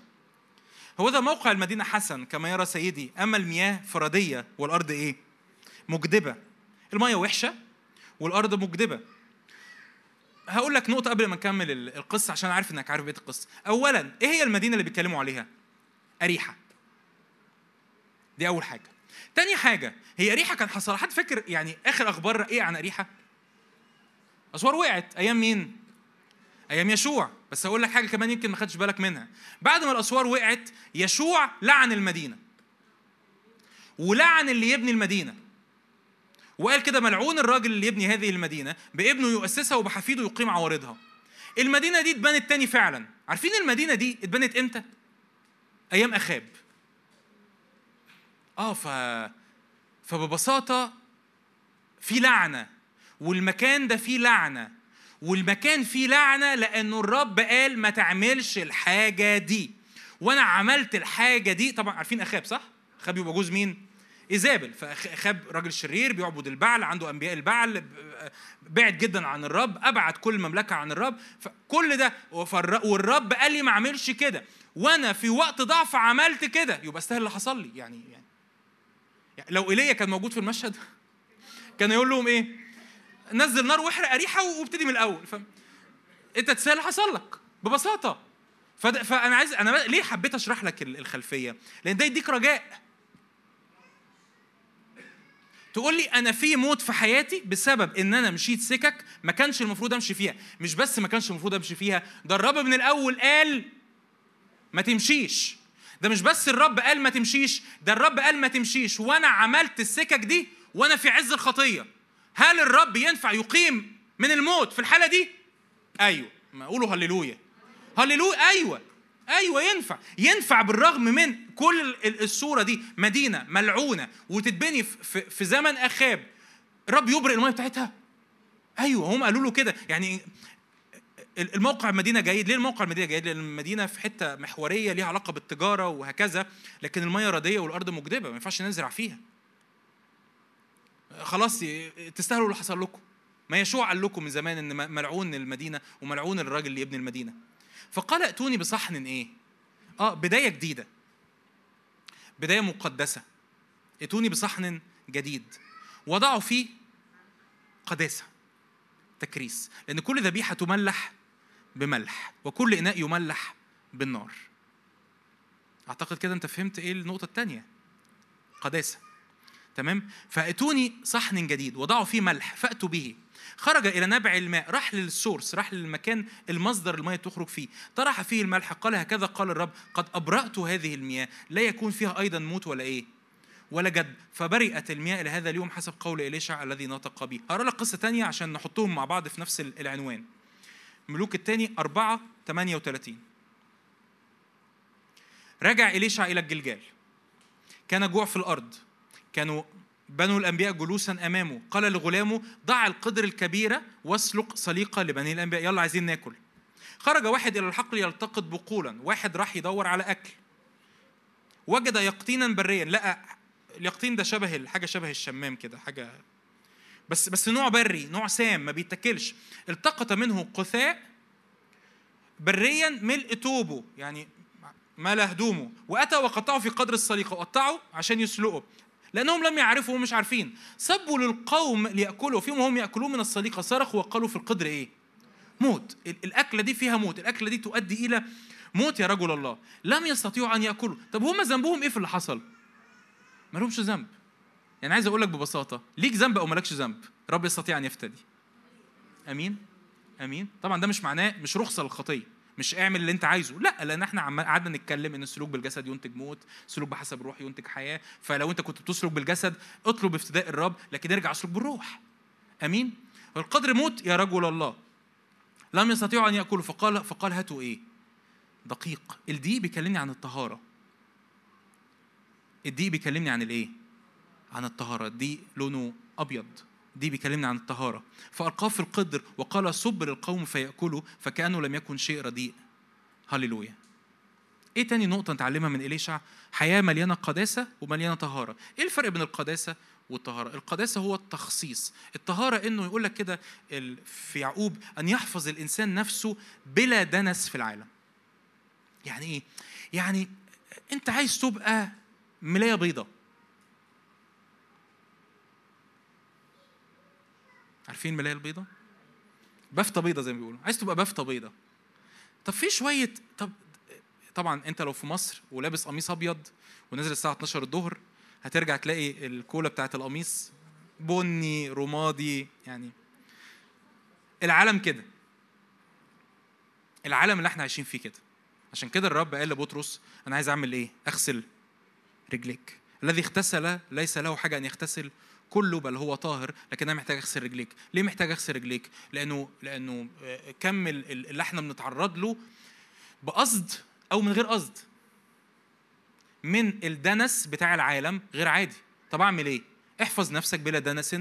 هو ذا موقع المدينة حسن كما يرى سيدي. أما المياه فردية والأرض إيه؟ مجدبة. المياه وحشة والأرض مجدبة. هقول لك نقطة قبل ما نكمل القصة عشان عارف إنك عارف بقية القصة. أولا إيه هي المدينة اللي بيتكلموا عليها؟ أريحة دي أول حاجة. تاني حاجة هي أريحة كان حصل. حد فاكر يعني آخر أخبار إيه عن أريحة؟ أسوار وقعت. أيام مين؟ أيام يشوع. بس أقول لك حاجة كمان يمكن ما خدتش بالك منها. بعد ما الأسوار وقعت يشوع لعن المدينة. ولعن اللي يبني المدينة. وقال كده ملعون الراجل اللي يبني هذه المدينة بابنه يؤسسها وبحفيده يقيم عوارضها. المدينة دي اتبنت تاني فعلا. عارفين المدينة دي اتبنت إمتى؟ أيام آخاب. آه ف فببساطة في لعنة والمكان ده فيه لعنة والمكان فيه لعنة لأنه الرب قال ما تعملش الحاجة دي. وأنا عملت الحاجة دي طبعا عارفين أخاب صح؟ أخاب يبقى جوز مين؟ إيزابل. فأخاب راجل شرير بيعبد البعل عنده أنبياء البعل بعد جدا عن الرب أبعد كل المملكة عن الرب. فكل ده والرب قال لي ما أعملش كده. وأنا في وقت ضعف عملت كده يبقى استاهل اللي حصل لي. يعني يعني لو ايليا كان موجود في المشهد كان يقول لهم إيه؟ نزل نار واحرق اريحه وابتدي من الأول. ف... أنت تسال حصل لك ببساطة. فأنا عايز أنا ليه حبيت أشرح لك الخلفية؟ لأن ده يديك رجاء. تقول لي أنا في موت في حياتي بسبب إن أنا مشيت سكك ما كانش المفروض أمشي فيها. مش بس ما كانش المفروض أمشي فيها ده الرب من الأول قال ما تمشيش. ده مش بس الرب قال ما تمشيش ده الرب قال ما تمشيش. وأنا عملت السكك دي وأنا في عز الخطية. هل الرب ينفع يقيم من الموت في الحالة دي؟ أيوه. ما قولوا هللويا. هللويا. أيوه. أيوه ينفع. ينفع بالرغم من كل الصورة دي. مدينة ملعونة وتتبني في, زمن أخاب. الرب يبرئ المية بتاعتها. أيوه. هم قالوا له كده. يعني الموقع المدينة جيد. ليه الموقع المدينة جيد؟ لأن المدينة في حتة محورية ليها علاقة بالتجارة وهكذا لكن المية ردية والأرض مجدبة ما ينفعش نزرع فيها. خلاص تستاهلوا اللي حصل لكم. ما يشوع قال لكم من زمان إن ملعون المدينة وملعون الراجل اللي يبني المدينة. فقال ائتوني بصحن إيه؟ آه بداية جديدة. بداية مقدسة. ائتوني بصحن جديد. وضعوا فيه قداسة تكريس. لأن كل ذبيحة تملح بملح وكل إناء يملح بالنار. أعتقد كده أنت فهمت إيه النقطة الثانية قداسة. تمام؟ فأتوني صحن جديد وضعوا فيه ملح فأتوا به. خرج إلى نبع الماء راح للسورس راح للمكان المصدر المياه تخرج فيه. طرح فيه الملح قال هكذا قال الرب قد أبرأت هذه المياه لا يكون فيها أيضا موت ولا إيه؟ ولا جد. فبرئت المياه إلى هذا اليوم حسب قول إليشع الذي نطق به هقرا لك قصة ثانية عشان نحطهم مع بعض في نفس العنوان. ملوك الثاني 4 38 رجع إليشع إلى الجلجال. كان جوع في الأرض. كانوا بنو الأنبياء جلوسا أمامه. قال لغلامه ضع القدر الكبيرة واسلق سليقة لبني الأنبياء. يلا عايزين ناكل. خرج واحد إلى الحقل يلتقط بقولا. واحد راح يدور على أكل. وجد يقطينا بريا. لقى اليقطين ده شبه حاجة شبه الشمام كده حاجة بس بس نوع بري نوع سام ما بيتاكلش. التقط منه قثاء بريا ملء توبه يعني مال هدومه وأتى وقطعه في قدر السليقه وقطعه عشان يسلقه. لأنهم لم يعرفوا ومش عارفين. صبوا للقوم ليأكلوا. فيهم هم يأكلون من السليقه صرخوا وقالوا في القدر إيه؟ موت. الأكلة دي فيها موت. الأكلة دي تؤدي إلى موت يا رجل الله. لم يستطيعوا أن يأكلوا. طب هم ذنبهم إيه في اللي حصل؟ ما لهمش ذنب. يعني عايز أقول لك ببساطة ليك ذنب أو مالكش ذنب رب يستطيع أن يفتدي. آمين؟ آمين؟ طبعا ده مش معناه مش رخصة للخطية مش اعمل اللي أنت عايزه لأ لأن إحنا قعدنا نتكلم إن السلوك بالجسد ينتج موت السلوك بحسب الروح ينتج حياة فلو أنت كنت بتسلك بالجسد اطلب افتداء الرب لكن ارجع اسلك بالروح. آمين؟ والقدر موت يا رجل الله. لم يستطيعوا أن يأكلوا فقال فقال هاتوا إيه؟ دقيق. الدقيق بيكلمني عن الطهارة. الدقيق بيكلمني عن الإيه؟ عن الطهارة الدقيق لونه أبيض دي بيكلمنا عن الطهارة فألقاه في القدر وقال صب للقوم فيأكلوا فكأنه لم يكن شيء رديء هللويا إيه تاني نقطة نتعلمها من إليشع؟ حياة مليانة قداسة ومليانة طهارة. إيه الفرق بين القداسة والطهارة؟ القداسة هو التخصيص، الطهارة إنه يقول لك كده في يعقوب أن يحفظ الإنسان نفسه بلا دنس في العالم. يعني إيه؟ يعني أنت عايز تبقى ملاية بيضة عارفين الملايه البيضاء بفتة بيضة زي ما بيقولوا. عايز تبقى بفتة بيضة. طب في شوية طب طبعا أنت لو في مصر ولابس قميص أبيض ونازل الساعة 12 الظهر هترجع تلاقي الكولا بتاعت القميص بني رمادي يعني. العالم كده. العالم اللي إحنا عايشين فيه كده. عشان كده الرب قال لبطرس أنا عايز أعمل إيه؟ أغسل رجليك. الذي اغتسل ليس له حاجة أن يغتسل كله بل هو طاهر لكن أنا محتاج أغسل رجليك. ليه محتاج أغسل رجليك؟ لأنه لأنه آه، كم اللي إحنا بنتعرض له بقصد أو من غير قصد. من الدنس بتاع العالم غير عادي. طب أعمل إيه؟ احفظ نفسك بلا دنس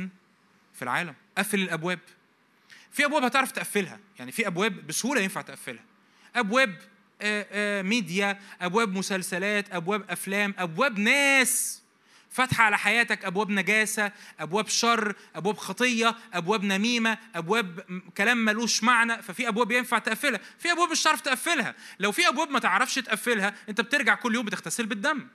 في العالم. قفل الأبواب. في أبواب هتعرف تقفلها. يعني في أبواب بسهولة ينفع تقفلها. أبواب آه، آه، ميديا أبواب مسلسلات أبواب أفلام أبواب ناس. فاتحة على حياتك أبواب نجاسة أبواب شر أبواب خطية أبواب نميمة أبواب كلام ملوش معنى. ففي أبواب ينفع تقفلها في أبواب مش هتعرف تقفلها. لو في أبواب ما تعرفش تقفلها أنت بترجع كل يوم بتغتسل بالدم.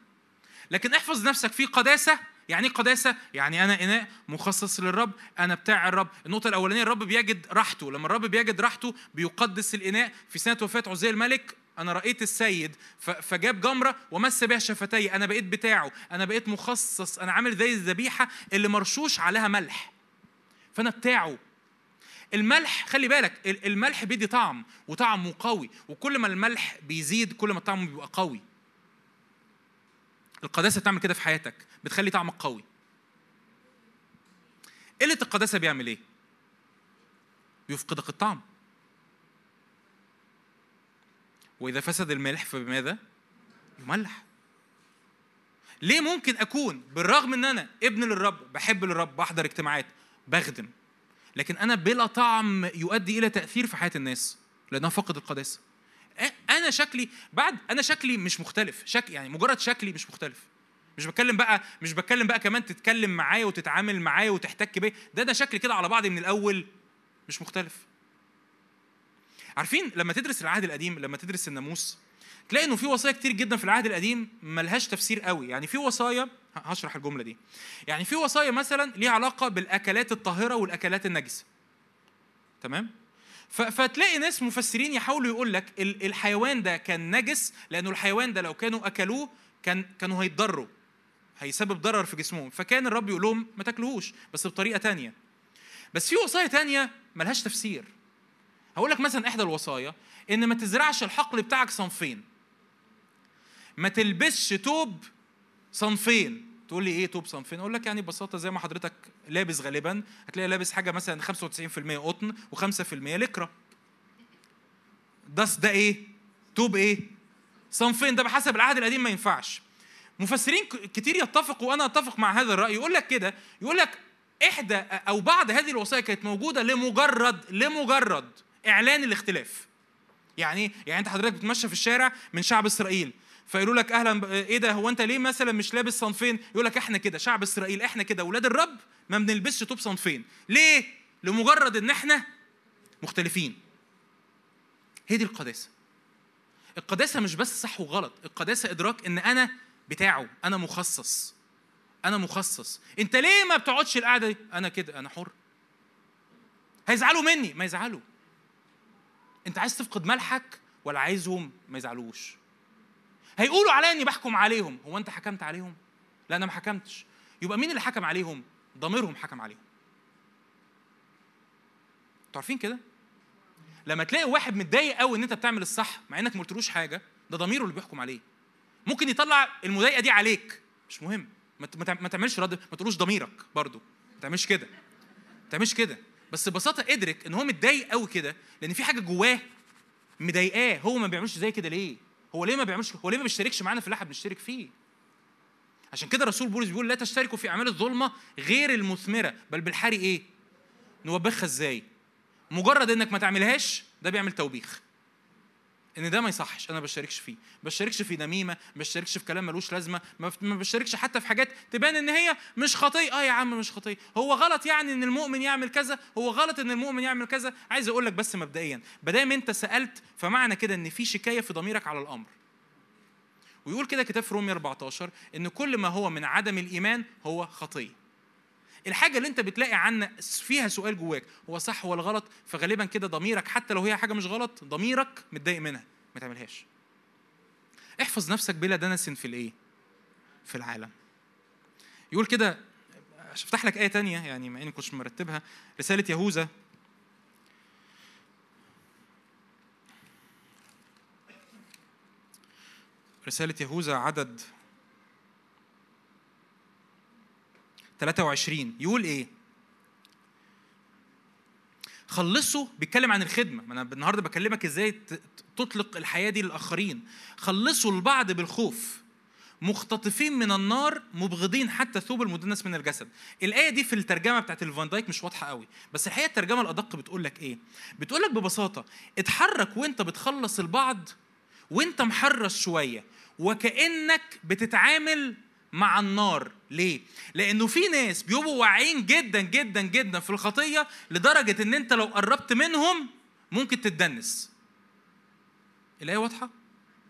لكن احفظ نفسك في قداسة. يعني إيه قداسة؟ يعني أنا إناء مخصص للرب، أنا بتاع الرب، النقطة الأولانية الرب بيجد راحته، لما الرب بيجد راحته بيقدس الإناء، في سنة وفاة عزية الملك أنا رأيت السيد فجاب جمرة ومس بها شفتي أنا بقيت بتاعه. أنا بقيت مخصص. أنا عامل زي الذبيحة اللي مرشوش عليها ملح. فأنا بتاعه. الملح خلي بالك الملح بيدي طعم وطعمه قوي وكل ما الملح بيزيد كل ما الطعم بيبقى قوي. القداسة بتعمل كده في حياتك بتخلي طعمك قوي. قلة القداسة بيعمل إيه؟ بيفقدك الطعم. وإذا فسد الملح فبماذا؟ يملح ليه ممكن أكون بالرغم إن أنا ابن للرب بحب للرب بحضر اجتماعات بخدم لكن أنا بلا طعم يؤدي إلى تأثير في حياة الناس؟ لأنها فقد القداسة. أنا شكلي بعد أنا شكلي مش مختلف. شكل يعني مجرد شكلي مش مختلف. مش بتكلم بقى مش بتكلم بقى كمان تتكلم معايا وتتعامل معايا وتحتك بيا. ده ده شكلي كده على بعضي من الأول مش مختلف. عارفين لما تدرس العهد القديم لما تدرس الناموس تلاقي إنه في وصايا كتير جدا في العهد القديم ملهاش تفسير قوي. يعني في وصايا هشرح الجملة دي. يعني في وصايا مثلا ليها علاقة بالأكلات الطاهرة والأكلات النجسة. تمام؟ فتلاقي ناس مفسرين يحاولوا يقول لك الحيوان ده كان نجس لأنه الحيوان ده لو كانوا أكلوه كان كانوا هيتضروا هيسبب ضرر في جسمهم. فكان الرب يقول لهم ما تاكلوهوش بس بطريقة تانية. بس في وصايا تانية ملهاش تفسير. هقول لك مثلا إحدى الوصايا إن ما تزرعش الحقل بتاعك صنفين. ما تلبسش توب صنفين. تقول لي إيه توب صنفين؟ أقول لك يعني ببساطة زي ما حضرتك لابس غالبا هتلاقي لابس حاجة مثلا 95% قطن و5% لكرة. ده ده إيه؟ توب إيه؟ صنفين. ده بحسب العهد القديم ما ينفعش. مفسرين كتير يتفقوا وأنا أتفق مع هذا الرأي. يقول لك كده يقول لك إحدى أو بعض هذه الوصايا كانت موجودة لمجرد لمجرد إعلان الاختلاف. يعني يعني أنت حضرتك بتمشى في الشارع من شعب إسرائيل فيقولوا لك أهلا. إيه ده؟ هو أنت ليه مثلا مش لابس صنفين؟ يقول لك إحنا كده شعب إسرائيل إحنا كده أولاد الرب ما بنلبسش توب صنفين. ليه؟ لمجرد إن إحنا مختلفين. هي دي القداسة. القداسة مش بس صح وغلط القداسة إدراك إن أنا بتاعه أنا مخصص. أنا مخصص. أنت ليه ما بتقعدش القعدة دي؟ أنا كده أنا حر. هيزعلوا مني ما يزعلوا. انت عايز تفقد ملحك ولا عايزهم ما يزعلوش؟ هيقولوا عليا اني بحكم عليهم. هو انت حكمت عليهم؟ لا أنا ما حكمتش. يبقى مين اللي حكم عليهم؟ ضميرهم حكم عليهم. أنتوا عارفين كده؟ لما تلاقي واحد متضايق قوي ان انت بتعمل الصح مع انك ما قلتلوش حاجة ده ضميره اللي بيحكم عليه. ممكن يطلع المضايقة دي عليك. مش مهم. ما تعملش رد ما تقولوش ضميرك برضو. ما تعملش كده. ما تعملش كده. بس ببساطة ادرك إن هو متضايق قوي كده لأن في حاجة جواه مضايقاه. هو ما بيعملش زي كده ليه؟ هو ليه ما بيعملش هو ليه ما بيشتركش معانا في اللي إحنا بنشترك فيه؟ عشان كده رسول بولس بيقول لا تشتركوا في أعمال الظلمة غير المثمرة بل بالحري إيه؟ نوبخها إزاي؟ مجرد إنك ما تعملهاش ده بيعمل توبيخ. إن ده ما يصحش أنا بشاركش فيه. بشاركش في نميمة بشاركش في كلام ملوش لازمة ما بشاركش حتى في حاجات تبان إن هي مش خطيه آه يا عم مش خطيه هو غلط يعني إن المؤمن يعمل كذا؟ هو غلط إن المؤمن يعمل كذا؟ عايز أقول لك بس مبدئيا ما دام أنت سألت فمعنى كده إن في شكاية في ضميرك على الأمر. ويقول كده كتاب في رومية 14 إن كل ما هو من عدم الإيمان هو خطيه الحاجة اللي انت بتلاقي عنها فيها سؤال جواك هو صح ولا غلط؟ فغالبا كده ضميرك حتى لو هي حاجة مش غلط ضميرك متضايق منها ما تعملهاش. احفظ نفسك بلا دنس في الإيه؟ في العالم. يقول كده افتح لك آية تانية يعني ما إني كنتش مرتبها رسالة يهوذا. رسالة يهوذا عدد 23 يقول إيه؟ خلصوا بيتكلم عن الخدمة. ما أنا النهارده بكلمك إزاي تطلق الحياة دي للآخرين. خلصوا البعض بالخوف. مختطفين من النار مبغضين حتى ثوب المدنس من الجسد. الآية دي في الترجمة بتاعت الفان دايك مش واضحة قوي. بس الحقيقة الترجمة الأدق بتقول لك إيه؟ بتقول لك ببساطة اتحرك وأنت بتخلص البعض وأنت محرص شوية وكأنك بتتعامل مع النار ليه؟ لأنه في ناس بيبقوا واعيين جدا جدا جدا في الخطية لدرجة إن أنت لو قربت منهم ممكن تتدنس. الآية واضحة؟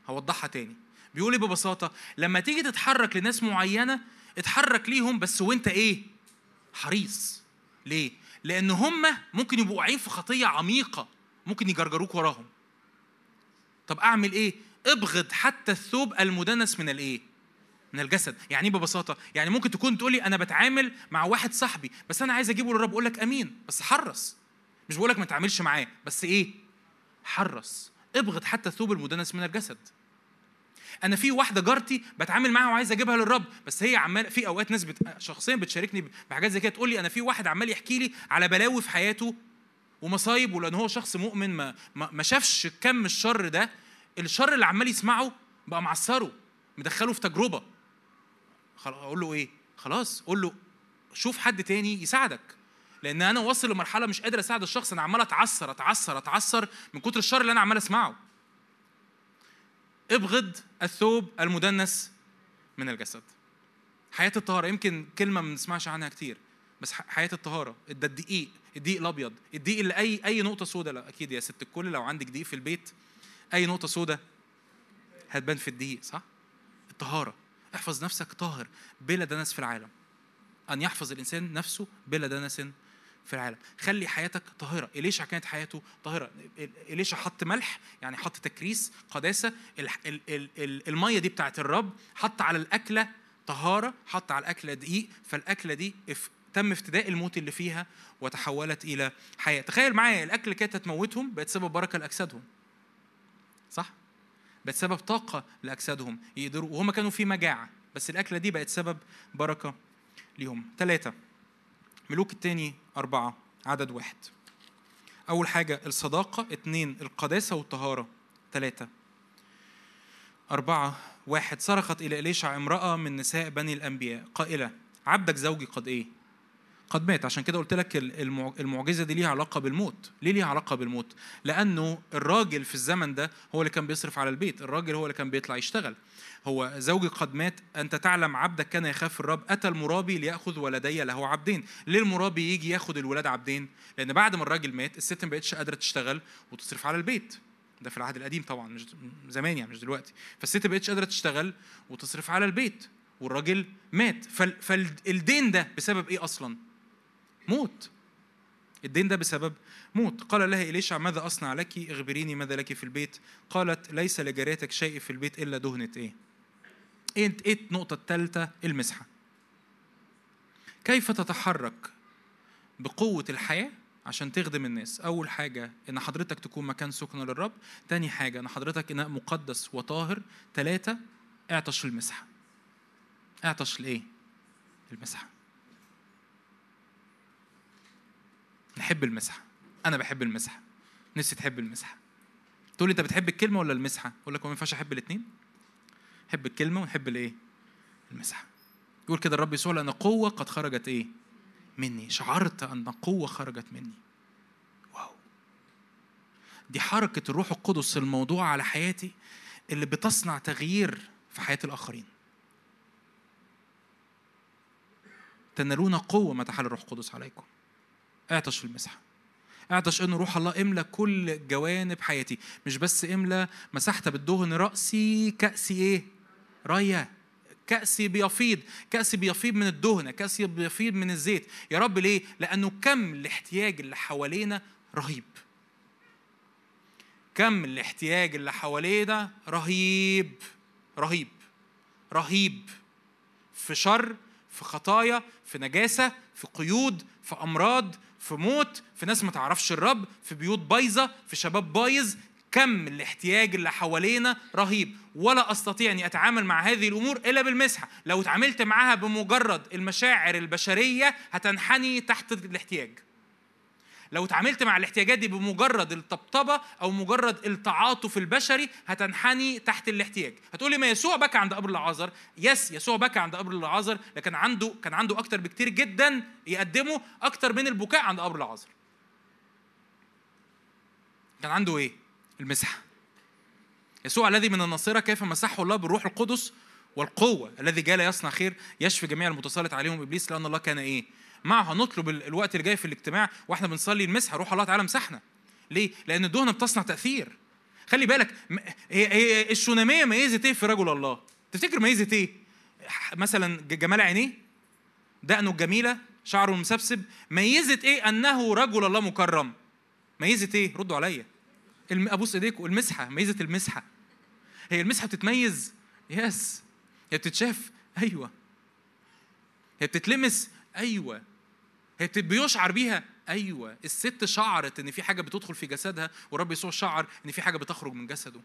هوضحها تاني. بيقول إيه ببساطة؟ لما تيجي تتحرك لناس معينة اتحرك ليهم بس وأنت إيه؟ حريص. ليه؟ لأن هم ممكن يبقوا واعيين في خطية عميقة ممكن يجرجروك وراهم. طب أعمل إيه؟ ابغض حتى الثوب المدنس من الإيه؟ من الجسد. يعني إيه ببساطة؟ يعني ممكن تكون تقولي أنا بتعامل مع واحد صاحبي بس أنا عايز أجيبه للرب أقول لك أمين بس حرص. مش بقول لك ما تعاملش معاه بس إيه؟ حرص. ابغض حتى الثوب المدنس من الجسد. أنا في واحدة جارتي بتعامل معاها وعايز أجيبها للرب بس هي عمال في أوقات ناس بت... شخصيا بتشاركني بحاجات زي كده تقول لي أنا في واحد عمال يحكي لي على بلاوي في حياته ومصايب ولأن هو شخص مؤمن ما, ما شافش كم الشر ده. الشر اللي عمال يسمعه بقى معصره مدخله في تجربة. أقول له إيه؟ خلاص قول له شوف حد تاني يساعدك. لأن أنا واصل لمرحلة مش قادر أساعد الشخص أنا عمال أتعثر أتعثر أتعثر من كتر الشر اللي أنا عمال أسمعه. ابغض الثوب المدنس من الجسد. حياة الطهارة يمكن كلمة ما بنسمعش عنها كتير بس حياة الطهارة ده الدقيق الدقيق الأبيض الدقيق اللي اي أي نقطة سوداء لا أكيد يا ست الكل لو عندك دقيق في البيت أي نقطة سوداء هتبان في الدقيق صح؟ الطهارة. احفظ نفسك طاهر بلا دنس في العالم. أن يحفظ الإنسان نفسه بلا دنس في العالم. خلي حياتك طاهرة. إليشع كانت حياته طاهرة. إليشع حط ملح يعني حط تكريس قداسة. المية دي بتاعت الرب حط على الأكلة طهارة حط على الأكلة دقيق. فالأكلة دي تم افتداء الموت اللي فيها وتحولت إلى حياة. تخيل معايا الأكل كانت هتموتهم بقت سبب بركة لأجسادهم. صح؟ بقت سبب طاقة لأجسادهم يقدروا وهم كانوا في مجاعة بس الأكلة دي بقت سبب بركة ليهم. ثلاثة ملوك الثاني أربعة عدد واحد. أول حاجة الصداقة. اثنين القداسة والطهارة. ثلاثة أربعة واحد. صرخت إلى إليشع امرأة من نساء بني الأنبياء قائلة عبدك زوجي قد إيه؟ قد مات. عشان كده قلت لك المعجزة دي ليها علاقة بالموت. ليه ليها علاقة بالموت؟ لأنه الراجل في الزمن ده هو اللي كان بيصرف على البيت. الراجل هو اللي كان بيطلع يشتغل. هو زوجي قد مات. أنت تعلم عبدك كان يخاف الرب. أتى المرابي ليأخذ ولدي له عبدين. ليه المرابي يجي ياخذ الولاد عبدين؟ لأن بعد ما الراجل مات الست ما بقتش قادرة تشتغل وتصرف على البيت. ده في العهد القديم طبعا مش زمان يعني مش دلوقتي. فالست ما بقتش قادرة تشتغل وتصرف على البيت والراجل مات. فالدين ده بسبب إيه أصلا؟ موت. الدين ده بسبب موت. قال لها إليشع ماذا أصنع لك؟ اخبريني ماذا لك في البيت. قالت ليس لجاريتك شيء في البيت إلا دهنة إيه؟ إيه, النقطة الثالثة المسحة. كيف تتحرك بقوة الحياة عشان تخدم الناس؟ أول حاجة إن حضرتك تكون مكان سكن للرب. تاني حاجة إن حضرتك إناء مقدس وطاهر. ثلاثة اعطش المسحة. اعطش لإيه؟ المسحة. نحب المسحة. أنا بحب المسحة. نفسي تحب المسحة. تقول لي أنت بتحب الكلمة ولا المسحة؟ أقول لك ما ينفعش أحب الاثنين نحب الكلمة ونحب الإيه؟ المسحة. يقول كده الرب يسوع لأن قوة قد خرجت إيه؟ مني. شعرت أن قوة خرجت مني. واو. دي حركة الروح القدس الموضوع على حياتي اللي بتصنع تغيير في حياة الآخرين. تنالون قوة ما تحل الروح القدس عليكم. اعطش في المسحة اعطش ان روح الله املى كل جوانب حياتي. مش بس املى مسحت بالدهن رأسي كأسي إيه؟ رايه كأسي بيفيض. كأسي بيفيض من الدهنة كأسي بيفيض من الزيت. يا رب ليه؟ لأنه كم الاحتياج اللي حوالينا رهيب. كم الاحتياج اللي حوالينا رهيب. رهيب. رهيب. في شر في خطايا في نجاسة في قيود في أمراض في موت في ناس ما تعرفش الرب في بيوت بايظة في شباب بايظ. كم الاحتياج اللي حوالينا رهيب. ولا أستطيع أني أتعامل مع هذه الأمور إلا بالمسحة. لو اتعاملت معاها بمجرد المشاعر البشرية هتنحني تحت الاحتياج. لو اتعاملت مع الاحتياجات دي بمجرد الطبطبة أو مجرد التعاطف البشري هتنحني تحت الاحتياج هتقولي ما يسوع بكى عند قبر العازر يس يسوع بكى عند قبر العازر لكن عنده كان عنده أكتر بكتير جدا يقدمه أكتر من البكاء عند قبر العازر كان عنده إيه؟ المسحة يسوع الذي من الناصرة كيف مسحه الله بالروح القدس والقوة الذي جاء يصنع خير يشفي جميع المتسلط عليهم إبليس لأن الله كان إيه؟ معها نطلب الوقت اللي جاي في الاجتماع وإحنا بنصلي المسحه روح الله تعالى مسحنا. ليه؟ لأن الدهنة بتصنع تأثير. خلي بالك هي هي الشونامية ميزت إيه في رجل الله؟ تفتكر ميزت إيه؟ مثلا جمال عينيه دقنه الجميلة شعره المسبسب ميزت إيه أنه رجل الله مكرم؟ ميزت إيه؟ ردوا عليا. ابوس ايديكم المسحة ميزة المسحة. هي المسحة بتتميز. يس. هي بتتشاف. أيوه. هي بتتلمس. أيوه. هي بيشعر بيها. أيوه الست شعرت إن في حاجة بتدخل في جسدها والرب يسوع شعر إن في حاجة بتخرج من جسده.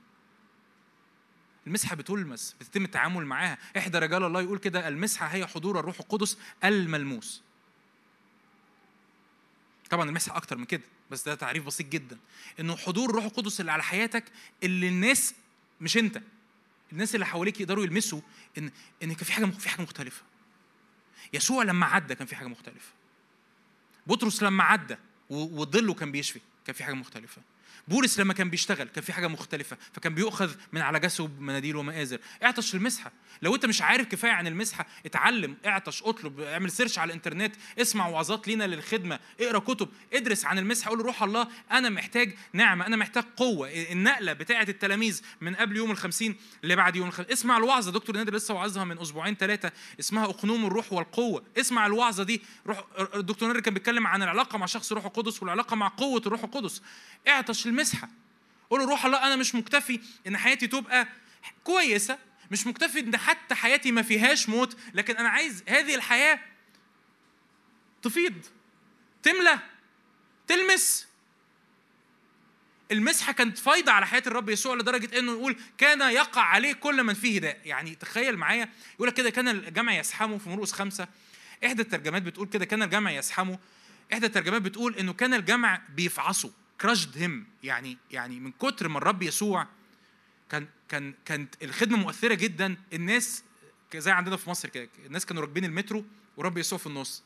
المسحة بتلمس بتتم التعامل معاها. احدى رجال الله يقول كده المسحة هي حضور الروح القدس الملموس. طبعا المسحة أكتر من كده بس ده تعريف بسيط جدا. إنه حضور الروح القدس اللي على حياتك اللي الناس مش أنت الناس اللي حواليك يقدروا يلمسوا إن إن كان في حاجة في حاجة مختلفة. يسوع لما عدى كان في حاجة مختلفة. بطرس لما عدى وظله كان بيشفي كان في حاجة مختلفة. بولس لما كان بيشتغل كان في حاجة مختلفة فكان بيؤخذ من على جسده بمناديل ومآزر. اعطش المسحة. لو انت مش عارف كفاية عن المسحة اتعلم اعطش اطلب اعمل سيرش على الانترنت اسمع وعظات لينا للخدمة اقرأ كتب ادرس عن المسحة قول روح الله أنا محتاج نعمة أنا محتاج قوة. النقلة بتاعة التلاميذ من قبل يوم الخمسين اللي بعد يوم الخمسين. اسمع الوعظة. دكتور نادر لسه وعظها من أسبوعين ثلاثة اسمها أقنوم الروح والقوة. اسمع الوعظة دي. روح الدكتور نادر كان بيتكلم عن العلاقة مع شخص الروح القدس والعلاقة مع قوة الروح القدس. اعطش المسحة. قول روح الله أنا مش مكتفي إن حياتي تبقى كويسة مش مكتفي إن حتى حياتي ما فيهاش موت لكن أنا عايز هذه الحياة تفيض تملى تلمس. المسحة كانت فايضة على حياة الرب يسوع لدرجة إنه يقول كان يقع عليه كل من فيه داء يعني تخيل معايا يقول كده كان الجمع يسحمه في مرقس خمسة. إحدى الترجمات بتقول كده كان الجمع يسحمه. إحدى الترجمات بتقول إنه كان الجمع بيفعصوا كراشد هيم يعني يعني من كتر ما الرب يسوع كان كان كانت الخدمة مؤثرة جدا. الناس زي عندنا في مصر كده الناس كانوا راكبين المترو ورب يسوع في النص.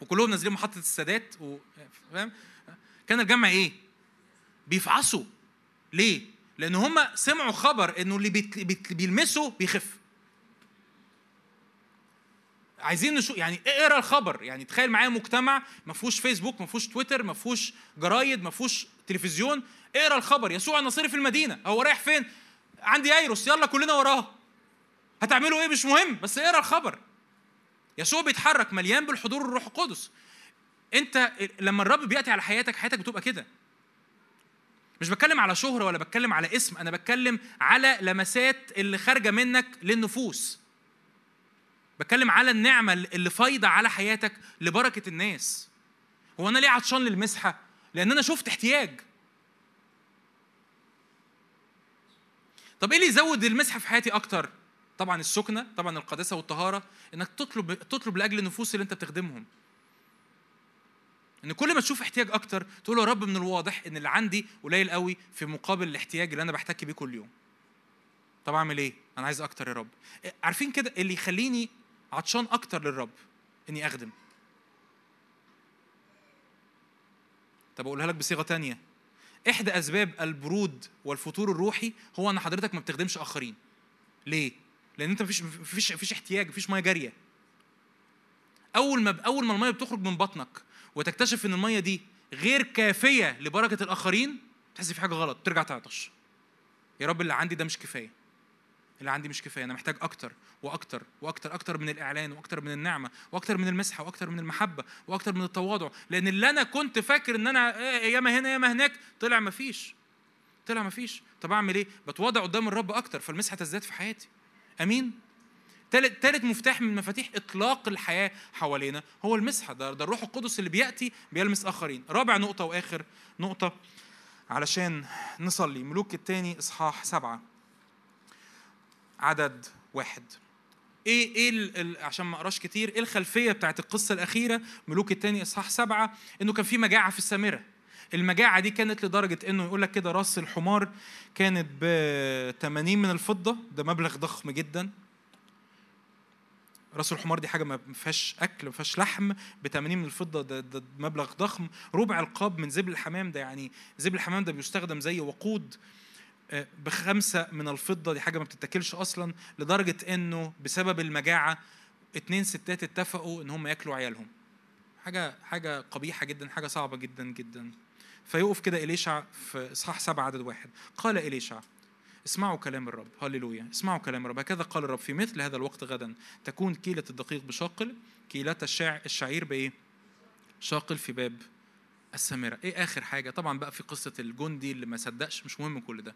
وكلهم نازلين محطة السادات و... فاهم؟ كان الجمع إيه؟ بيفعصوا. ليه؟ لأن هم سمعوا خبر إنه اللي. بيلمسه بيخف. عايزين نشوف يعني اقرا الخبر؟ يعني تخيل معايا مجتمع ما فيهوش فيسبوك ما فيهوش تويتر ما فيهوش جرايد ما فيهوش تلفزيون. اقرا الخبر؟ يسوع النصيري في المدينة. هو رايح فين؟ عندي ايروس يلا كلنا وراه. هتعملوا إيه؟ مش مهم. بس اقرا الخبر؟ يسوع بيتحرك مليان بالحضور الروح القدس. أنت لما الرب بيأتي على حياتك حياتك بتبقى كده. مش بتكلم على شهرة ولا بتكلم على اسم أنا بتكلم على لمسات اللي خارجة منك للنفوس. بتكلم على النعمة اللي فايضة على حياتك لبركة الناس. هو أنا ليه عطشان للمسحة؟ لأن أنا شفت احتياج. طب إيه اللي يزود المسحة في حياتي أكتر؟ طبعا السكنة طبعا القداسة والطهارة إنك تطلب تطلب لأجل النفوس اللي أنت بتخدمهم. إن كل ما تشوف احتياج أكتر تقول يا رب من الواضح إن اللي عندي قليل قوي في مقابل الاحتياج اللي أنا بحتك بيه كل يوم. طب أعمل إيه؟ أنا عايز أكتر يا رب. عارفين كده اللي يخليني عطشان أكتر للرب إني أخدم. طب أقولها لك بصيغة تانية. إحدى أسباب البرود والفتور الروحي هو أن حضرتك ما بتخدمش آخرين. ليه؟ لأن أنت مفيش مفيش مفيش احتياج مفيش مية جارية. أول ما أول ما المية بتخرج من بطنك وتكتشف إن المية دي غير كافية لبركة الآخرين تحس في حاجة غلط ترجع تعطش. يا رب اللي عندي ده مش كفاية. اللي عندي مش كفاية أنا محتاج أكتر وأكتر وأكتر أكتر من الإعلان وأكتر من النعمة وأكتر من المسحة وأكتر من المحبة وأكتر من التواضع لأن اللي أنا كنت فاكر إن أنا إيه، ياما هنا ياما هناك طلع ما فيش. طلع ما فيش. طب أعمل إيه؟ بتواضع قدام الرب أكتر فالمسحة تزداد في حياتي. أمين؟ تالت مفتاح من مفاتيح إطلاق الحياة حوالينا هو المسحة. ده, ده الروح القدس اللي بيأتي بيلمس آخرين. رابع نقطة وآخر نقطة علشان نصلي. ملوك الثاني إصحاح سبعة. عدد واحد. إيه إيه ال عشان ما أقراش كتير إيه الخلفية بتاعت القصة الأخيرة؟ ملوك الثاني إصحاح سبعة إنه كان في مجاعة في السامرة. المجاعة دي كانت لدرجة إنه يقول لك كده راس الحمار كانت ب 80 من الفضة ده مبلغ ضخم جدا. راس الحمار دي حاجة ما فيهاش أكل ما فيهاش لحم ب 80 من الفضة ده, ده مبلغ ضخم. ربع القاب من زبل الحمام ده يعني زبل الحمام ده بيستخدم زي وقود. بخمسة من الفضة دي حاجة ما بتتاكلش أصلا لدرجة إنه بسبب المجاعة اتنين ستات اتفقوا إن هم ياكلوا عيالهم. حاجة حاجة قبيحة جدا حاجة صعبة جدا جدا. فيقف كده إليشع في إصحاح سبعة عدد واحد. قال إليشع اسمعوا كلام الرب. هللويا. اسمعوا كلام الرب. هكذا قال الرب في مثل هذا الوقت غدا. تكون كيلة الدقيق بشاقل كيلة الشع... الشعير بإيه؟ شاقل في باب السامرة. إيه آخر حاجة؟ طبعا بقى في قصة الجندي اللي ما صدقش مش مهم كل ده.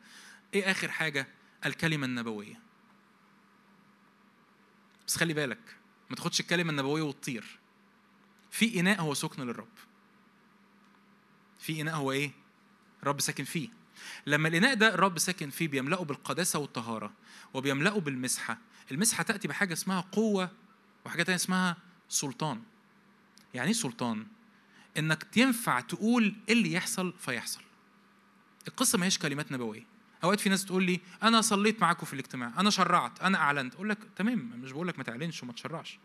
إيه آخر حاجة؟ الكلمة النبوية. بس خلي بالك ما تاخدش الكلمة النبوية وتطير. في إناء هو سكن للرب. في إناء هو إيه؟ الرب ساكن فيه. لما الإناء ده الرب ساكن فيه بيملأه بالقداسة والطهارة وبيملأه بالمسحة. المسحة تأتي بحاجة اسمها قوة وحاجة تانية اسمها سلطان. يعني إيه سلطان؟ إنك ينفع تقول إيه اللي يحصل فيحصل. القصة ما هيش كلمات نبوية. أوقات في ناس تقول لي أنا صليت معاكم في الاجتماع أنا شرعت أنا أعلنت. أقول لك تمام مش بقول لك ما تعلنش وما تشرعش.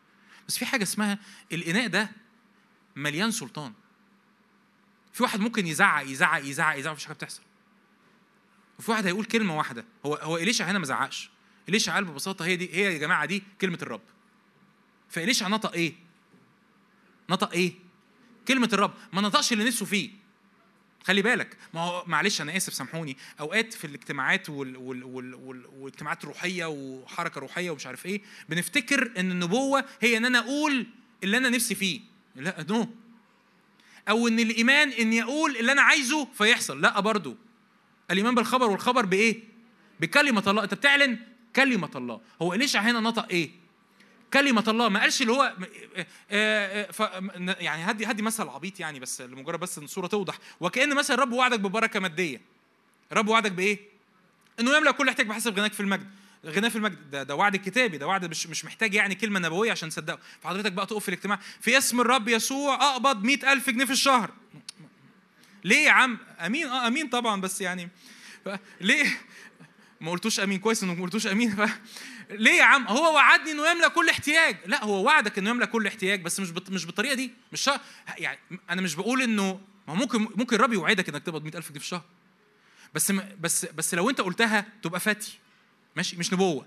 بس في حاجة اسمها الإناء ده مليان سلطان. في واحد ممكن يزعق يزعق يزعق يزعق مفيش حاجة بتحصل. وفي واحد هيقول كلمة واحدة. هو هو إليشع هنا ما زعقش. إليشع قال ببساطة هي دي هي يا جماعة دي كلمة الرب. فإليشع نطق إيه؟ نطق إيه؟ كلمة الرب ما نطقش اللي نفسه فيه. خلي بالك ما هو معلش أنا آسف سامحوني. أوقات في الاجتماعات وال وال وال وال والاجتماعات الروحية وحركة روحية ومش عارف إيه بنفتكر إن النبوة هي إن أنا أقول اللي أنا نفسي فيه. لا نو أو إن الإيمان إني أقول اللي أنا عايزه فيحصل. لا برضو. الإيمان بالخبر والخبر بإيه؟ بكلمة الله. أنت بتعلن كلمة الله. هو إليشع هنا نطق إيه؟ كلمة الله ما قالش اللي هو آه، آه، يعني هدي هدي مثل عبيط يعني بس لمجرد بس إن الصورة توضح. وكأن مثلا الرب وعدك ببركة مادية. الرب وعدك بإيه؟ إنه يملأ كل احتياج بحسب غناك في المجد. غناه في المجد. ده, ده وعد كتابي ده وعد مش مش محتاج يعني كلمة نبوية عشان تصدقه. فحضرتك بقى تقف في الاجتماع. في اسم الرب يسوع أقبض مئة ألف جنيه في الشهر. ليه يا عم؟ أمين أه أمين طبعا بس يعني ليه؟ ما قلتوش أمين. كويس انك ما قلتوش أمين. ف... ليه يا عم؟ هو وعدني إنه يملى كل احتياج. لا هو وعدك إنه يملى كل احتياج بس مش. مش بالطريقة دي. مش شا... يعني أنا مش بقول إنه ما ممكن ممكن الرب يوعدك إنك تقبض 100000 جنيه في الشهر. بس. بس بس لو أنت قلتها تبقى فاتي. ماشي؟ مش نبوة.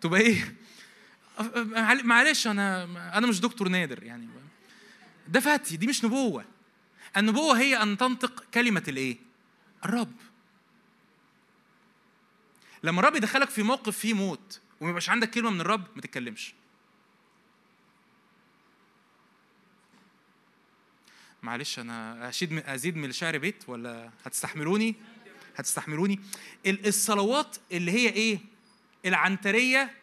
تبقى إيه؟ معلش أنا أنا مش دكتور نادر يعني. ده فاتي دي مش نبوة. النبوة هي أن تنطق كلمة الإيه؟ الرب. لما الرب يدخلك في موقف فيه موت وما يبقاش عندك كلمة من الرب ما تتكلمش. معلش أنا أشيد أزيد من الشعر بيت ولا هتستحملوني؟ هتستحملوني. الصلوات اللي هي إيه؟ العنترية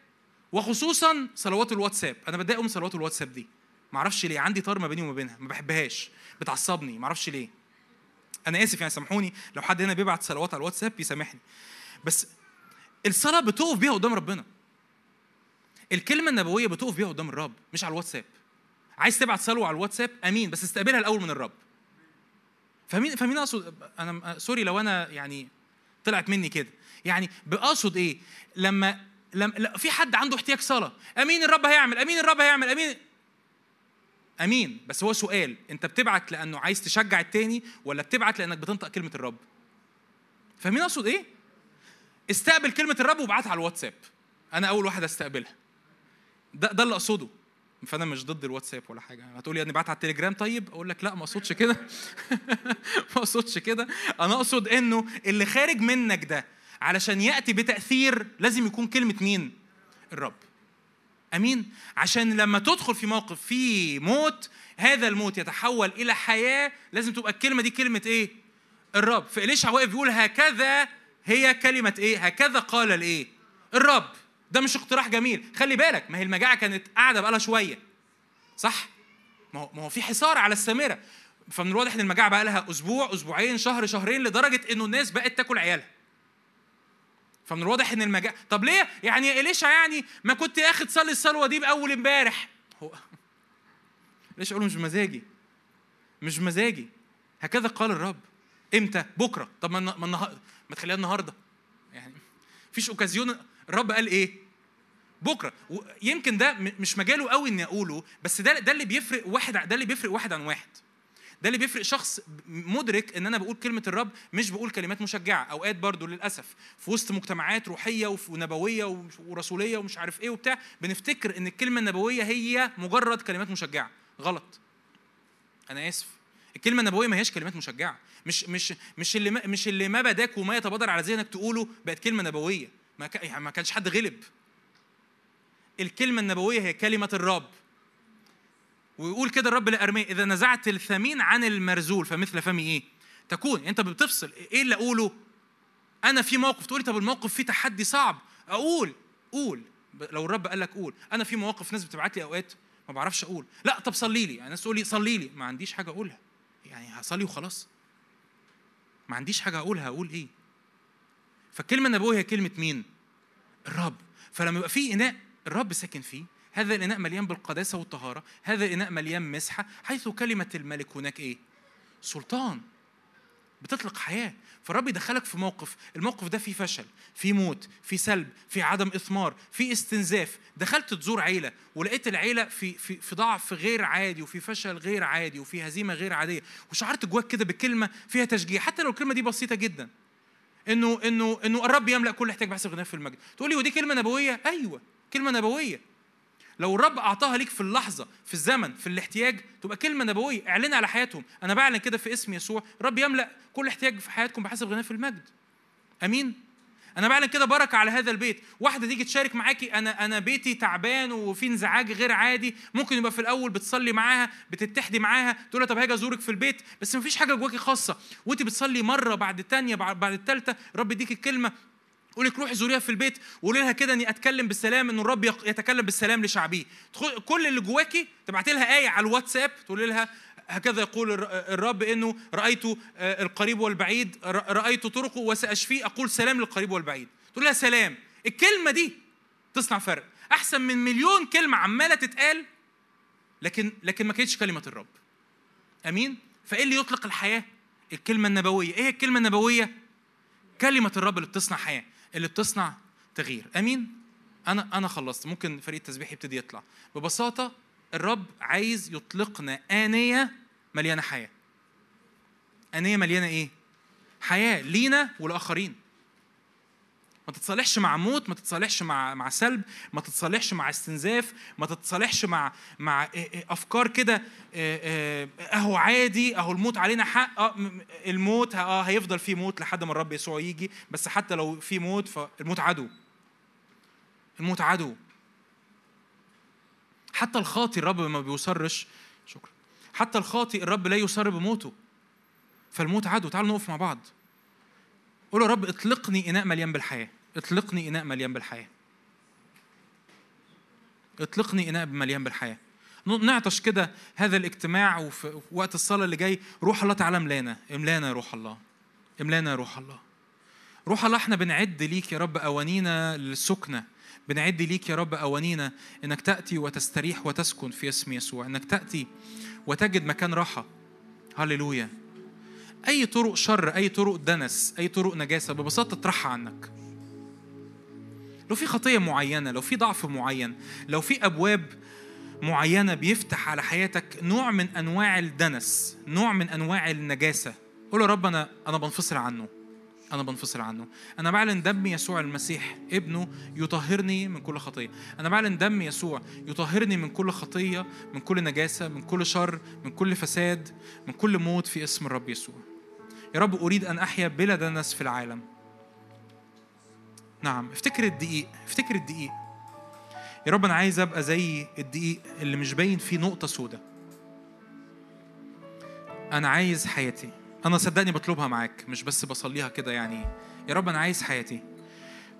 وخصوصا صلوات الواتساب. أنا بتضايق من صلوات الواتساب دي. ما أعرفش ليه. عندي طار ما بيني وما بينها. ما بحبهاش. بتعصبني. ما أعرفش ليه. أنا آسف يعني سامحوني. لو حد هنا بيبعت صلوات على الواتساب يسامحني. بس الصلاة بتقف بيها قدام ربنا. الكلمة النبوية بتقف بيها قدام الرب مش على الواتساب. عايز تبعت صلوة على الواتساب؟ أمين بس استقبلها الأول من الرب. فاهمين فاهمين أقصد؟ أنا سوري لو أنا يعني طلعت مني كده. يعني بقصد إيه؟ لما لما في حد عنده احتياج صلاة. أمين الرب هيعمل. أمين الرب هيعمل. أمين. أمين بس هو سؤال. أنت بتبعت لأنه عايز تشجع التاني ولا بتبعت لأنك بتنطق كلمة الرب؟ فاهمين أقصد إيه؟ استقبل كلمة الرب وابعتها على الواتساب. أنا أول واحد أستقبلها. ده ده اللي أقصده. فأنا مش ضد الواتساب ولا حاجة. هتقولي اني بعت على التليجرام. طيب أقول لك لا ما أقصدش كده. *laughs* ما أقصدش كده. أنا أقصد إنه اللي خارج منك ده علشان يأتي بتأثير لازم يكون كلمة مين؟ الرب. أمين؟ عشان لما تدخل في موقف فيه موت هذا الموت يتحول إلى حياة لازم تبقى الكلمة دي كلمة إيه؟ الرب. فإليشع واقف بيقول هكذا هي كلمة إيه؟ هكذا قال الإيه؟ الرب. ده مش اقتراح جميل. خلي بالك ما هي المجاعة كانت قاعدة بقالها شوية. صح؟ ما هو ما هو في حصار على السامرة. فمن الواضح إن المجاعة بقى لها أسبوع أسبوعين شهر شهرين لدرجة إنه الناس بقت تاكل عيالها. فمن الواضح إن المجاعه طب ليه؟ يعني يا يعني ما كنت آخد صلي الصلوة دي بأول امبارح. هو ليش أقول مش مزاجي مش مزاجي هكذا قال الرب. إمتى؟ بكرة. طب ما ما ما تخليها النهارده. يعني مفيش أوكازيون. الرب قال إيه؟ بكرة. يمكن ده مش مجاله قوي إني أقوله بس ده ده اللي بيفرق واحد ده اللي بيفرق واحد عن واحد. ده اللي بيفرق شخص مدرك إن أنا بقول كلمة الرب مش بقول كلمات مشجعة. أوقات برضو للأسف في وسط مجتمعات روحية ونبوية ورسولية ومش عارف إيه وبتاع بنفتكر إن الكلمة النبوية هي مجرد كلمات مشجعة. غلط. أنا آسف. الكلمة النبويه ما هيش كلمات مشجعة. مش مش مش اللي ما مش اللي ما بداك وما يتبادر على ذهنك تقوله بقت كلمة نبوية. ما يعني ما كانش حد غلب. الكلمة النبوية هي كلمة الرب. ويقول كده الرب لأرميا إذا نزعت الثمين عن المرزول فمثل فمي إيه؟ تكون. أنت بتفصل. إيه اللي أقوله؟ أنا في موقف. تقولي طب الموقف فيه تحدي صعب. أقول. قول. لو الرب قال لك قول. أنا في مواقف ناس بتبعت لي أوقات ما بعرفش أقول. لا طب صلي لي. يعني ناس تقول لي صلي لي. ما عنديش حاجة أقولها. يعني هصلي وخلاص ما عنديش حاجة أقولها أقول إيه؟ فالكلمة النبوية هي كلمة مين؟ الرب فلما يبقى في إناء الرب ساكن فيه هذا الإناء مليان بالقداسة والطهارة هذا الإناء مليان مسحة حيث كلمة الملك هناك إيه؟ سلطان بتطلق حياة. فالرب يدخلك في موقف الموقف ده فيه فشل فيه موت فيه سلب فيه عدم إثمار فيه استنزاف. دخلت تزور عيلة ولقيت العيلة في في في ضعف غير عادي وفي فشل غير عادي وفي هزيمة غير عادية. وشعرت جواك كده بكلمة فيها تشجيع. حتى لو الكلمة دي بسيطة جدا. إنه إنه إنه الرب يملأ كل احتياج بحسب غناه في المجد. تقول لي ودي كلمة نبوية؟ أيوه كلمة نبوية. لو الرب أعطاها ليك في اللحظة في الزمن في الاحتياج تبقى كلمة نبوية اعلنها على حياتهم. أنا بعلن كده في اسم يسوع. الرب يملأ كل احتياج في حياتكم بحسب غناه في المجد. آمين؟ أنا بعلن كده بركة على هذا البيت. واحدة تيجي تشارك معاكي أنا أنا بيتي تعبان وفي انزعاج غير عادي. ممكن يبقى في الأول بتصلي معاها بتتحدي معاها تقول لها طب هاجي أزورك في البيت. بس مفيش حاجة جواكي خاصة. وانت بتصلي مرة بعد الثانية بعد الثالثه رب يديك الكلمة يقول لك روحي زوريها في البيت وقولي لها كده إني أتكلم بالسلام إن الرب يتكلم بالسلام لشعبه كل اللي جواكي تبعتي لها آية على الواتساب تقولي لها هكذا يقول الرب إنه رأيت آه، القريب والبعيد رأيت طرقه وسأشفيه أقول سلام للقريب والبعيد. تقول لها سلام. الكلمة دي تصنع فرق. أحسن من مليون كلمة عمالة تتقال لكن لكن ما كانتش كلمة الرب. أمين؟ فإيه اللي يطلق الحياة؟ الكلمة النبوية. إيه الكلمة النبوية؟ كلمة الرب اللي بتصنع حياة. اللي بتصنع تغيير. أمين؟ أنا أنا خلصت. ممكن فريق التسبيح يبتدي يطلع. ببساطة الرب عايز يطلقنا آنية مليانة حياة. آنية مليانة إيه؟ حياة لينا والآخرين. ما تتصالحش مع موت ما تتصالحش مع مع سلب ما تتصالحش مع استنزاف ما تتصالحش مع مع أفكار كده أهو عادي أهو الموت علينا حق آه الموت آه هيفضل في موت لحد ما الرب يسوع يجي بس حتى لو في موت فالموت عدو. الموت عدو. حتى الخاطي الرب ما بيصرش شكرا حتى الخاطي الرب لا يصر بموته فالموت عدو. تعالوا نقف مع بعض. قول يا رب اطلقني إناء مليان بالحياة. اطلقني إناء مليان بالحياة. اطلقني إناء مليان بالحياة. نعطش كده هذا الاجتماع وفي وقت الصلاة اللي جاي روح الله تعالى املانا. املانا يا روح الله. املانا يا روح الله. روح الله إحنا بنعد ليك يا رب أوانينا للسكنة بنعد ليك يا رب أوانينا إنك تأتي وتستريح وتسكن في اسم يسوع. إنك تأتي وتجد مكان راحة. هللويا. أي طرق شر أي طرق دنس أي طرق نجاسة ببساطة تطرحها عنك. لو في خطية معينة لو في ضعف معين لو في أبواب معينة بيفتح على حياتك نوع من أنواع الدنس نوع من أنواع النجاسة قول يا رب أنا أنا بنفصل عنه. أنا بنفصل عنه. أنا بعلن دم يسوع المسيح ابنه يطهرني من كل خطية. أنا بعلن دم يسوع يطهرني من كل خطية من كل نجاسة من كل شر من كل فساد من كل موت في اسم الرب يسوع. يا رب أريد أن أحيا بلا دنس في العالم. نعم افتكر الدقيق افتكر الدقيق. يا رب أنا عايز أبقى زي الدقيق اللي مش باين فيه نقطة سودة. أنا عايز حياتي. أنا صدقني بطلبها معاك مش بس بصليها كده يعني. يا رب أنا عايز حياتي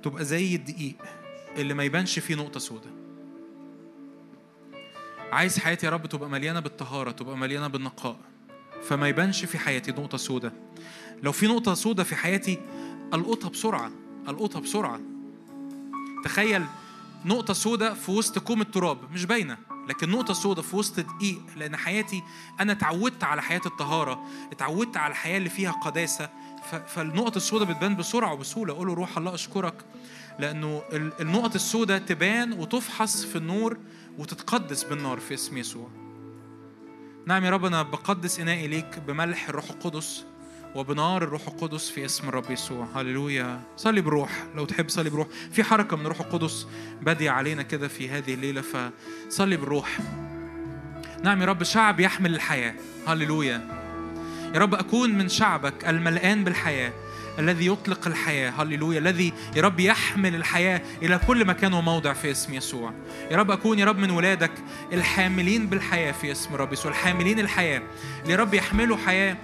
تبقى زي الدقيق اللي ما يبانش فيه نقطة سودة. عايز حياتي يا رب تبقى مليانة بالطهارة تبقى مليانة بالنقاء. فما يبانش في حياتي نقطة سودة. لو في نقطة سودة في حياتي ألقطها بسرعة ألقطها بسرعة. تخيل نقطة سودة في وسط كوم التراب مش باينة لكن نقطة سودة في وسط دقيق لأن حياتي أنا اتعودت على حياة الطهارة اتعودت على الحياة اللي فيها قداسة. فالنقط السوداء بتبان بسرعة وبسهولة. قول روح الله أشكرك. لأنه النقط السوداء تبان وتفحص في النور وتتقدس بالنار في اسم يسوع. نعم يا رب أنا بقدس إنائي ليك بملح الروح القدس. وبنار الروح القدس في اسم الرب يسوع. هللويا. صلي بروح. لو تحب صلي بروح. في حركة من الروح القدس بادية علينا كده في هذه الليلة فصلي بالروح نعم يا رب شعب يحمل الحياة. هللويا. يا رب أكون من شعبك الملآن بالحياة الذي يطلق الحياة. هللويا. الذي يا رب يحمل الحياة إلى كل مكان وموضع في اسم يسوع. يا رب أكون يا رب من ولادك الحاملين بالحياة في اسم الرب يسوع. الحاملين الحياة. اللي رب يحملوا حياة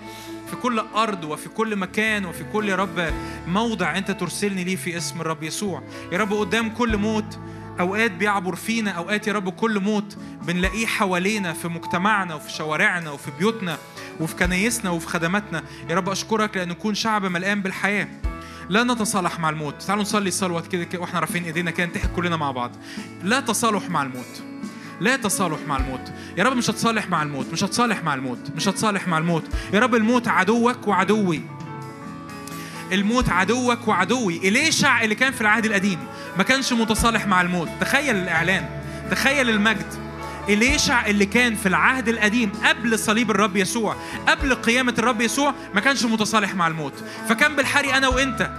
في كل أرض وفي كل مكان وفي كل يا رب موضع أنت ترسلني ليه في اسم الرب يسوع. يا رب قدام كل موت أوقات بيعبر فينا أوقات يا رب كل موت بنلاقيه حوالينا في مجتمعنا وفي شوارعنا وفي بيوتنا وفي كنايسنا وفي خدماتنا. يا رب أشكرك لأن نكون شعب ملآن بالحياة. لا نتصالح مع الموت. تعالوا نصلي صلوات كده وإحنا رافعين إيدينا كده نتحد كلنا مع بعض. لا تصالح مع الموت. لا تصالح مع الموت. يا رب مش هتصالح مع الموت مش هتصالح مع الموت مش هتصالح مع الموت. يا رب الموت عدوك وعدوي. الموت عدوك وعدوي. إليشع اللي كان في العهد القديم ما كانش متصالح مع الموت. تخيل الإعلان. تخيل المجد. إليشع اللي كان في العهد القديم قبل صليب الرب يسوع قبل قيامة الرب يسوع ما كانش متصالح مع الموت. فكان بالحري أنا وإنت.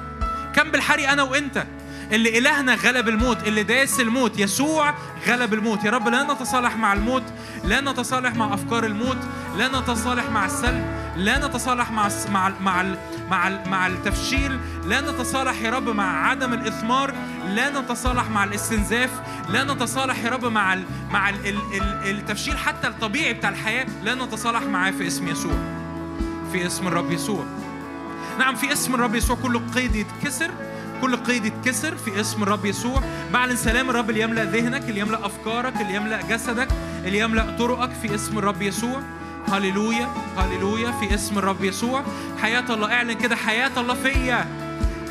كان بالحري أنا وإنت. اللي إلهنا غلب الموت اللي داس الموت يسوع غلب الموت. يا رب لا نتصالح مع الموت لا نتصالح مع أفكار الموت لا نتصالح مع السلب لا نتصالح مع مع مع مع, مع التفشيل لا نتصالح يا رب مع عدم الإثمار لا نتصالح مع الاستنزاف لا نتصالح يا رب مع ال مع ال ال ال التفشيل حتى الطبيعي بتاع الحياة لا نتصالح معاه في اسم يسوع في اسم الرب يسوع. نعم في اسم الرب يسوع كل قيد يتكسر كل قيد يتكسر في اسم الرب يسوع. بعلن سلام الرب اللي يملأ ذهنك اللي يملأ أفكارك اللي يملأ جسدك اللي يملأ طرقك في اسم الرب يسوع. هللويا هللويا في اسم الرب يسوع. حياة الله اعلن كده حياة الله فيا.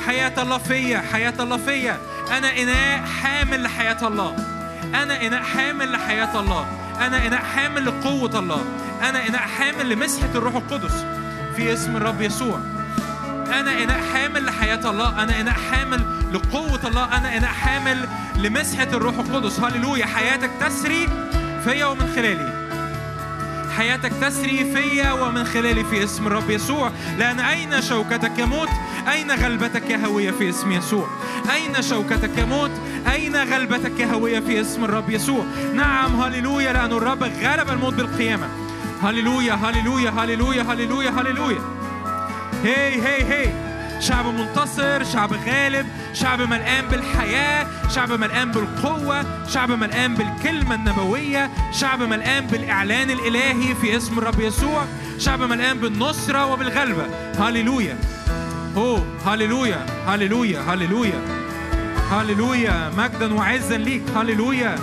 حياة الله فيا حياة الله فيا. أنا إناء حامل لحياة الله. أنا إناء حامل لحياة الله. أنا إناء حامل لقوة الله. أنا إناء حامل لمسحة الروح القدس في اسم الرب يسوع. أنا إناء حامل لحياة الله أنا إناء حامل لقوة الله أنا إناء حامل لمسحة الروح القدس. هللويا. حياتك تسري فيا ومن خلالي. حياتك تسري فيا ومن خلالي في اسم الرب يسوع. لأن أين شوكتك يموت؟ أين غلبتك يا هوية في اسم يسوع؟ أين شوكتك يموت؟ أين غلبتك يا هوية في اسم الرب يسوع؟ نعم هللويا. لأن الرب غلب الموت بالقيامة. هللويا هللويا هللويا هللويا هللويا. هي هي هي شعب منتصر شعب غالب شعب ملقان بالحياة شعب ملقان بالقوة شعب ملقان بالكلمة النبوية شعب ملقان بالإعلان الإلهي في اسم الرب يسوع شعب ملقان بالنصرة وبالغلبة. هللويا أوه هللويا هللويا هللويا هللويا مجدا وعزا ليك. هللويا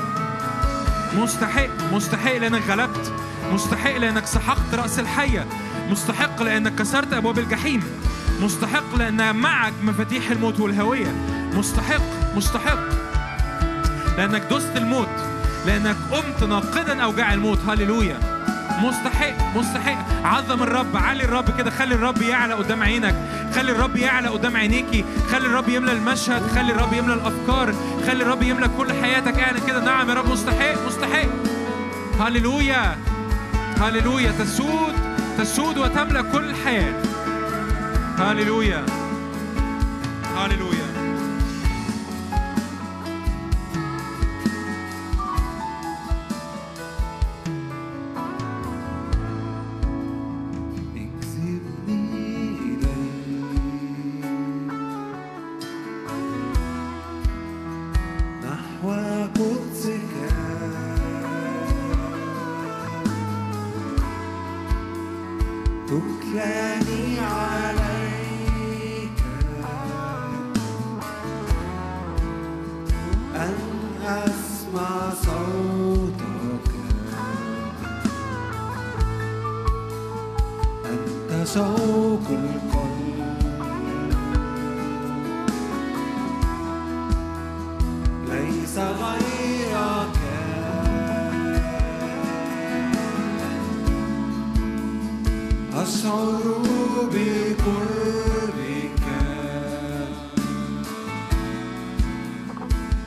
مستحق مستحق لأنك غلبت. مستحق لأنك سحقت رأس الحية. مستحق لأنك كسرت أبواب الجحيم. مستحق لأن معك مفاتيح الموت والهوية. مستحق مستحق. لأنك دست الموت. لأنك قمت ناقدا أوجاع الموت. هللويا. مستحق مستحق. عظم الرب علي الرب كده. خلي الرب يعلى قدام عينك. خلي الرب يعلى قدام عينيكي. خلي الرب يملى المشهد. خلي الرب يملى الأفكار. خلي الرب يملى كل حياتك. اعلن كده نعم يا رب مستحق مستحق. هللويا. هللويا. تسود. تسود وتملى كل الحياة هللويا هللويا أشعر بقربك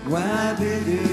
وبدفء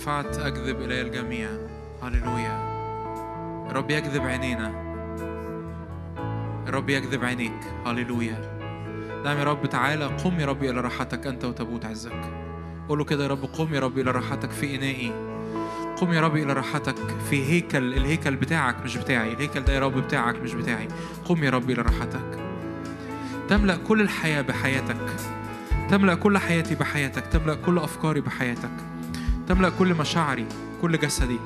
ارتفعت أجذب إلي الجميع. هللويا. الرب يجذب عينينا. الرب يجذب عينيك. هللويا. نعم يا رب تعالى قم يا رب إلى راحتك أنت وتابوت عزك. قول له كده يا رب قم يا رب إلى راحتك في إنائي. قم يا رب إلى راحتك في هيكل الهيكل بتاعك مش بتاعي. الهيكل ده يا رب بتاعك مش بتاعي. قم يا رب إلى راحتك. تملأ كل الحياة بحياتك. تملأ كل حياتي بحياتك. تملأ كل أفكاري بحياتك. تملأ كل مشاعري كل جسدي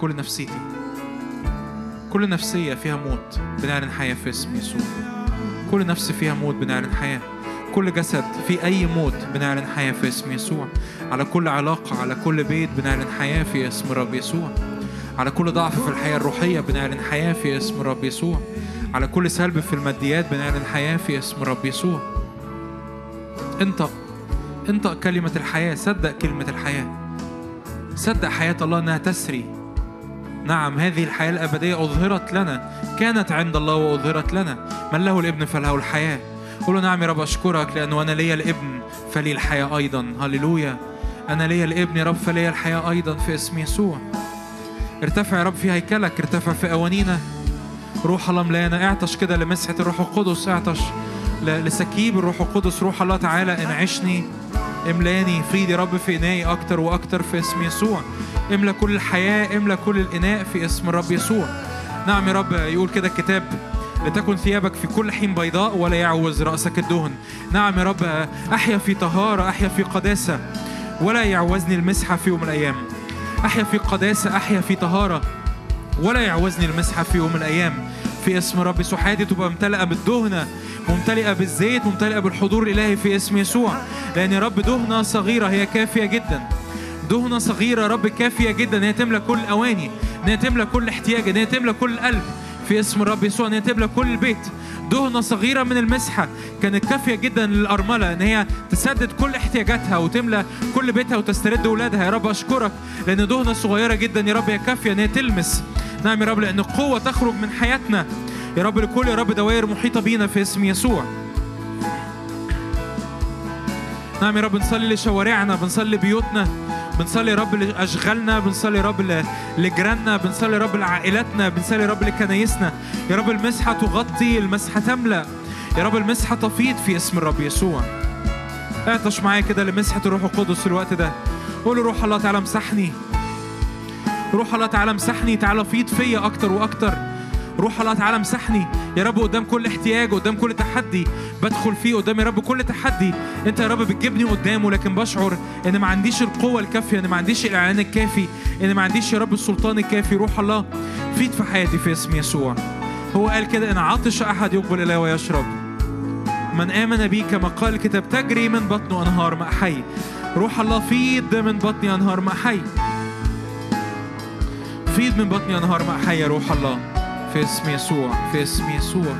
كل نفسيتي. كل نفسية فيها موت بنعلن حياة في اسم يسوع. كل نفس فيها موت بنعلن حياة. كل جسد في أي موت بنعلن حياة في اسم يسوع. على كل علاقة على كل بيت بنعلن حياة في اسم رب يسوع. على كل ضعف في الحياة الروحية بنعلن حياة في اسم رب يسوع. على كل سلب في الماديات بنعلن حياة في اسم رب يسوع. انطق انطق كلمة الحياة صدق كلمة الحياة. صدق حياة الله إنها تسري. نعم هذه الحياة الأبدية أظهرت لنا كانت عند الله وأظهرت لنا. من له الابن فله الحياة. قولوا نعم يا رب أشكرك لأنه أنا ليا الابن فلي الحياة أيضا. هللويا. أنا ليا الابن يا رب فليا الحياة أيضا في اسم يسوع. ارتفع يا رب في هيكلك ارتفع في أوانينا. روح الله ملانا. اعطش كده لمسحة الروح القدس اعطش لسكيب الروح القدس. روح الله تعالى انعشني. املاني فيض يا رب في انائي أكتر وأكتر في اسم يسوع. املى كل الحياة املى كل الإناء في اسم الرب يسوع. نعم يا رب يقول كده الكتاب لتكن ثيابك في كل حين بيضاء ولا يعوز رأسك الدهن. نعم يا رب أحيا في طهارة أحيا في قداسة ولا يعوزني المسحه في يوم من الأيام. أحيا في قداسة أحيا في طهارة ولا يعوزني المسحة في يوم من الأيام. في اسم رب يسوع حياتي تبقى ممتلئة بالدهنة ممتلئة بالزيت ممتلئة بالحضور الإلهي في اسم يسوع. لأن يا رب دهنة صغيرة هي كافية جدا. دهنة صغيرة رب كافية جدا. إن هي تملى كل الأواني إن هي تملى كل احتياج إن هي تملى كل القلب في اسم الرب يسوع إن هي تملى كل البيت دهنة صغيرة من المسحة. كانت كافية جدا للأرملة إن هي تسدد كل احتياجاتها وتملى كل بيتها وتسترد أولادها. يا رب أشكرك لأن دهنة صغيرة جدا. يا رب هي كافية إن هي تلمس. نعم يا رب لأن القوة تخرج من حياتنا. يا رب لكل يا رب دوائر محيطة بينا في اسم يسوع. نعم يا رب نصلي لشوارعنا بنصلي بيوتنا. بنصلي يا رب لأشغالنا بنصلي يا رب لجيراننا بنصلي يا رب لعائلاتنا بنصلي يا رب لكنايسنا. يا رب المسحة تغطي المسحة تملأ. يا رب المسحة تفيض في اسم الرب يسوع. اعطش معايا كده لمسحة الروح القدس في الوقت ده. قول روح الله تعالى امسحني. روح الله تعالى امسحني تعالى فيض فيا أكتر وأكتر. روح الله تعالى امسحني يا رب قدام كل احتياج قدام كل تحدي بدخل فيه قدام يا رب كل تحدي. انت يا رب بتجيبني قدامه لكن بشعر ان ما عنديش القوة الكافية ان ما عنديش الإعلان الكافي ان ما عنديش يا رب السلطان الكافي. روح الله فيض في حياتي في اسم يسوع. هو قال كده إن عطش أحد يقبل اليه ويشرب. من آمن بي كما قال الكتاب تجري من بطنه أنهار ماء حي روح الله فيض من بطني أنهار ماء حي فيض من بطني أنهار ماء حي يا روح الله. في اسم يسوع في اسم يسوع.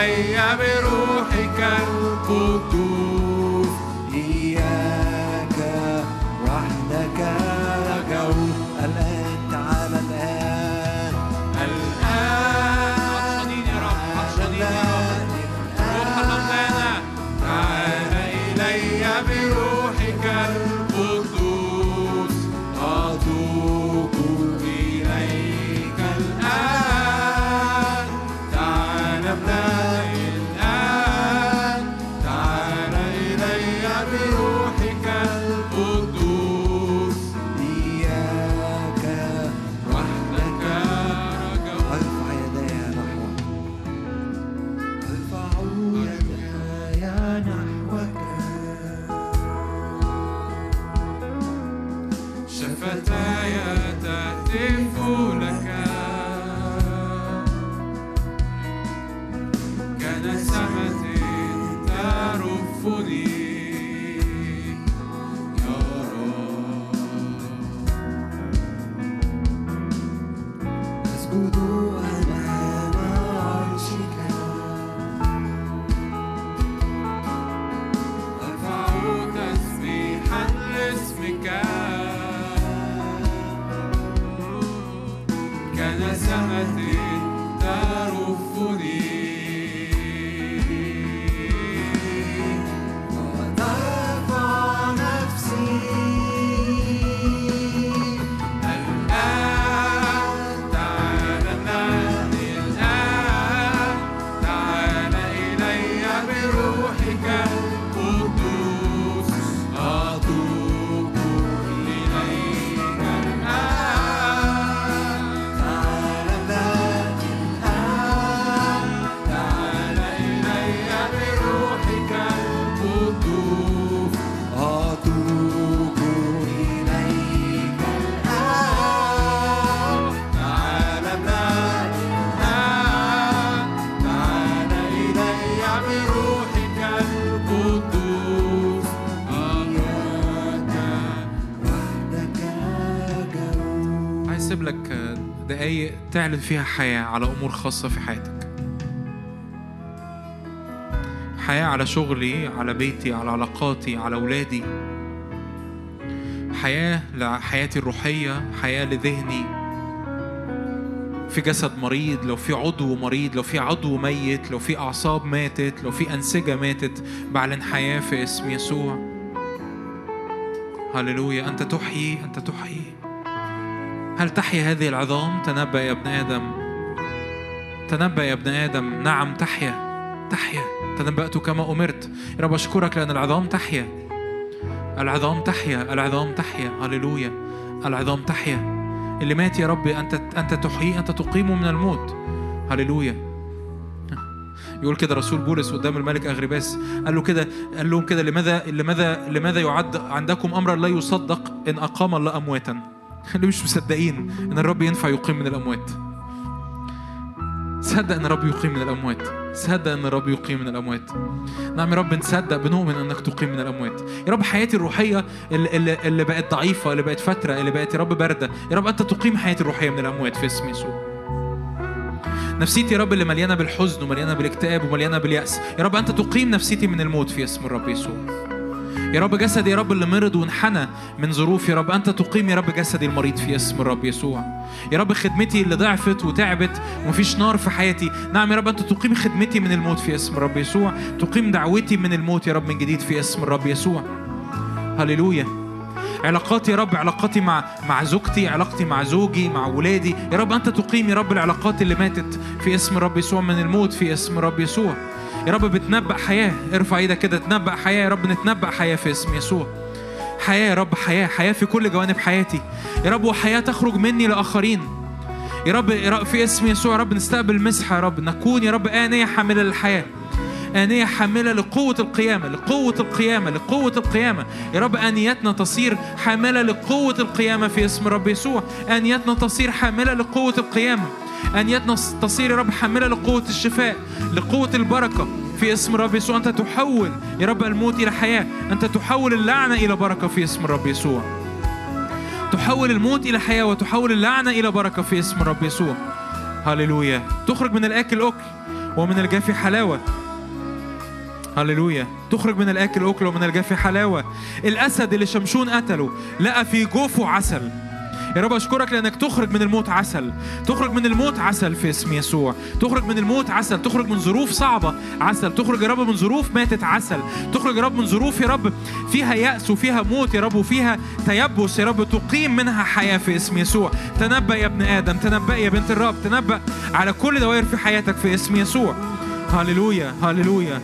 إلي بروحك القدوس تعلن فيها حياة على أمور خاصة في حياتك. حياة على شغلي على بيتي على علاقاتي على أولادي. حياة لحياتي الروحية حياة لذهني. في جسد مريض لو في عضو مريض لو في عضو ميت لو في أعصاب ماتت لو في أنسجة ماتت بعلن حياة في اسم يسوع. هللويا. أنت تحيي أنت تحيي. هل تحيا هذه العظام؟ تنبأ يا ابن آدم. تنبأ يا ابن آدم. نعم تحيا. تحيا. تنبأت كما أمرت. يا رب أشكرك لأن العظام تحيا. العظام تحيا. العظام تحيا. هللويا. العظام تحيا. اللي مات يا رب أنت أنت تحييه أنت تقيمه من الموت. هللويا. يقول كده رسول بولس قدام الملك اغرباس قال له كده قال لهم كده لماذا لماذا لماذا يعد عندكم أمرا لا يصدق إن أقام الله أمواتا؟ اللي مش مصدقين إن الرب ينفع يقيم من الأموات. صدق إن الرب يقيم من الأموات. صدق إن الرب يقيم من الأموات. نعم يا رب نصدق بنؤمن إنك تقيم من الأموات. يا رب حياتي الروحية اللي, اللي, بقت ضعيفة اللي بقت فترة اللي بقت يا رب باردة. يا رب أنت تقيم حياتي الروحية من الأموات في اسم يسوع. نفسيتي يا رب اللي مليانة بالحزن ومليانة بالاكتئاب ومليانة باليأس. يا رب أنت تقيم نفسيتي من الموت في اسم الرب يسوع. يا رب جسدي يا رب اللي مرض وانحنى من ظروف يا رب. أنت تقيم يا رب جسدي المريض في اسم الرب يسوع. يا رب خدمتي اللي ضعفت وتعبت ومفيش نار في حياتي. نعم يا رب أنت تقيم خدمتي من الموت في اسم الرب يسوع. تقيم دعوتي من الموت يا رب من جديد في اسم الرب يسوع. هللويا. علاقاتي يا رب علاقاتي مع مع زوجتي علاقتي مع زوجي مع ولادي. يا رب أنت تقيم يا رب العلاقات اللي ماتت في اسم الرب يسوع من الموت في اسم الرب يسوع. يا رب بتنبأ حياة. ارفع إيدك كده تنبأ حياة يا رب نتنبأ حياة في اسم يسوع. حياة يا رب حياة حياة في كل جوانب حياتي. يا رب وحياة تخرج مني لآخرين. يا رب في اسم يسوع يا رب نستقبل مسحة يا رب. نكون يا رب آنية حاملة للحياة. آنية حاملة لقوة القيامة لقوة القيامة لقوة القيامة. يا رب آنيتنا تصير حاملة لقوة القيامة في اسم رب يسوع. آنيتنا تصير حاملة لقوة القيامة. آنيتنا تصير يا رب حاملة لقوة الشفاء لقوة البركة في اسم رب يسوع. أنت تحول يا رب الموت إلى حياة. أنت تحول اللعنة إلى بركة في اسم رب يسوع. تحول الموت إلى حياة وتحول اللعنة إلى بركة في اسم رب يسوع. هللويا. تخرج من الآكل أكل ومن الجافي حلاوة. هللويا. تخرج من الأكل أكل ومن الجافي حلاوة. الأسد اللي شمشون قتله لقى في جوفه عسل. يا رب أشكرك لأنك تخرج من الموت عسل. تخرج من الموت عسل في اسم يسوع. تخرج من الموت عسل. تخرج من ظروف صعبة عسل. تخرج يا رب من ظروف ماتت عسل. تخرج يا رب من ظروف يا رب فيها يأس وفيها موت يا رب وفيها تيبس يا رب تقيم منها حياة في اسم يسوع. تنبأ يا ابن آدم. تنبأ يا بنت الرب. تنبأ على كل دوائر في حياتك في اسم يسوع. هللويا. هللويا.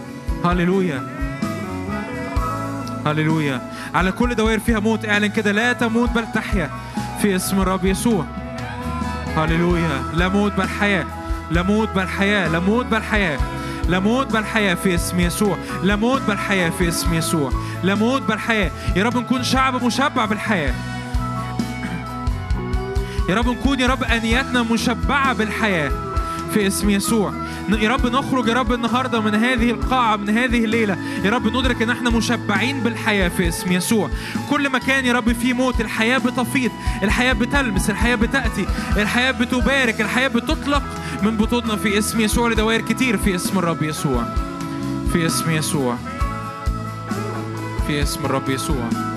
هللويا. هللويا. على كل دوائر فيها موت اعلن كده لا تموت بل تحيا في اسم الرب يسوع. هللويا. لا موت بل حياة. لا موت بل حياة. لا موت بل حياة. لا موت بل حياة في اسم يسوع. لا موت بل حياة في اسم يسوع. لا موت بل حياة. يا رب نكون شعب مشبع بالحياة. يا رب نكون يا رب أنياتنا مشبعة بالحياة. في اسم يسوع. يا رب نخرج يا رب النهارده من هذه القاعة من هذه الليلة. يا رب ندرك إن إحنا مشبعين بالحياة في اسم يسوع. كل مكان يا رب فيه موت. الحياة بتفيض الحياة بتلمس الحياة بتأتي الحياة بتبارك الحياة بتطلق من بطوننا في اسم يسوع. لدوائر كتير في اسم الرب يسوع. في اسم يسوع. في اسم الرب يسوع.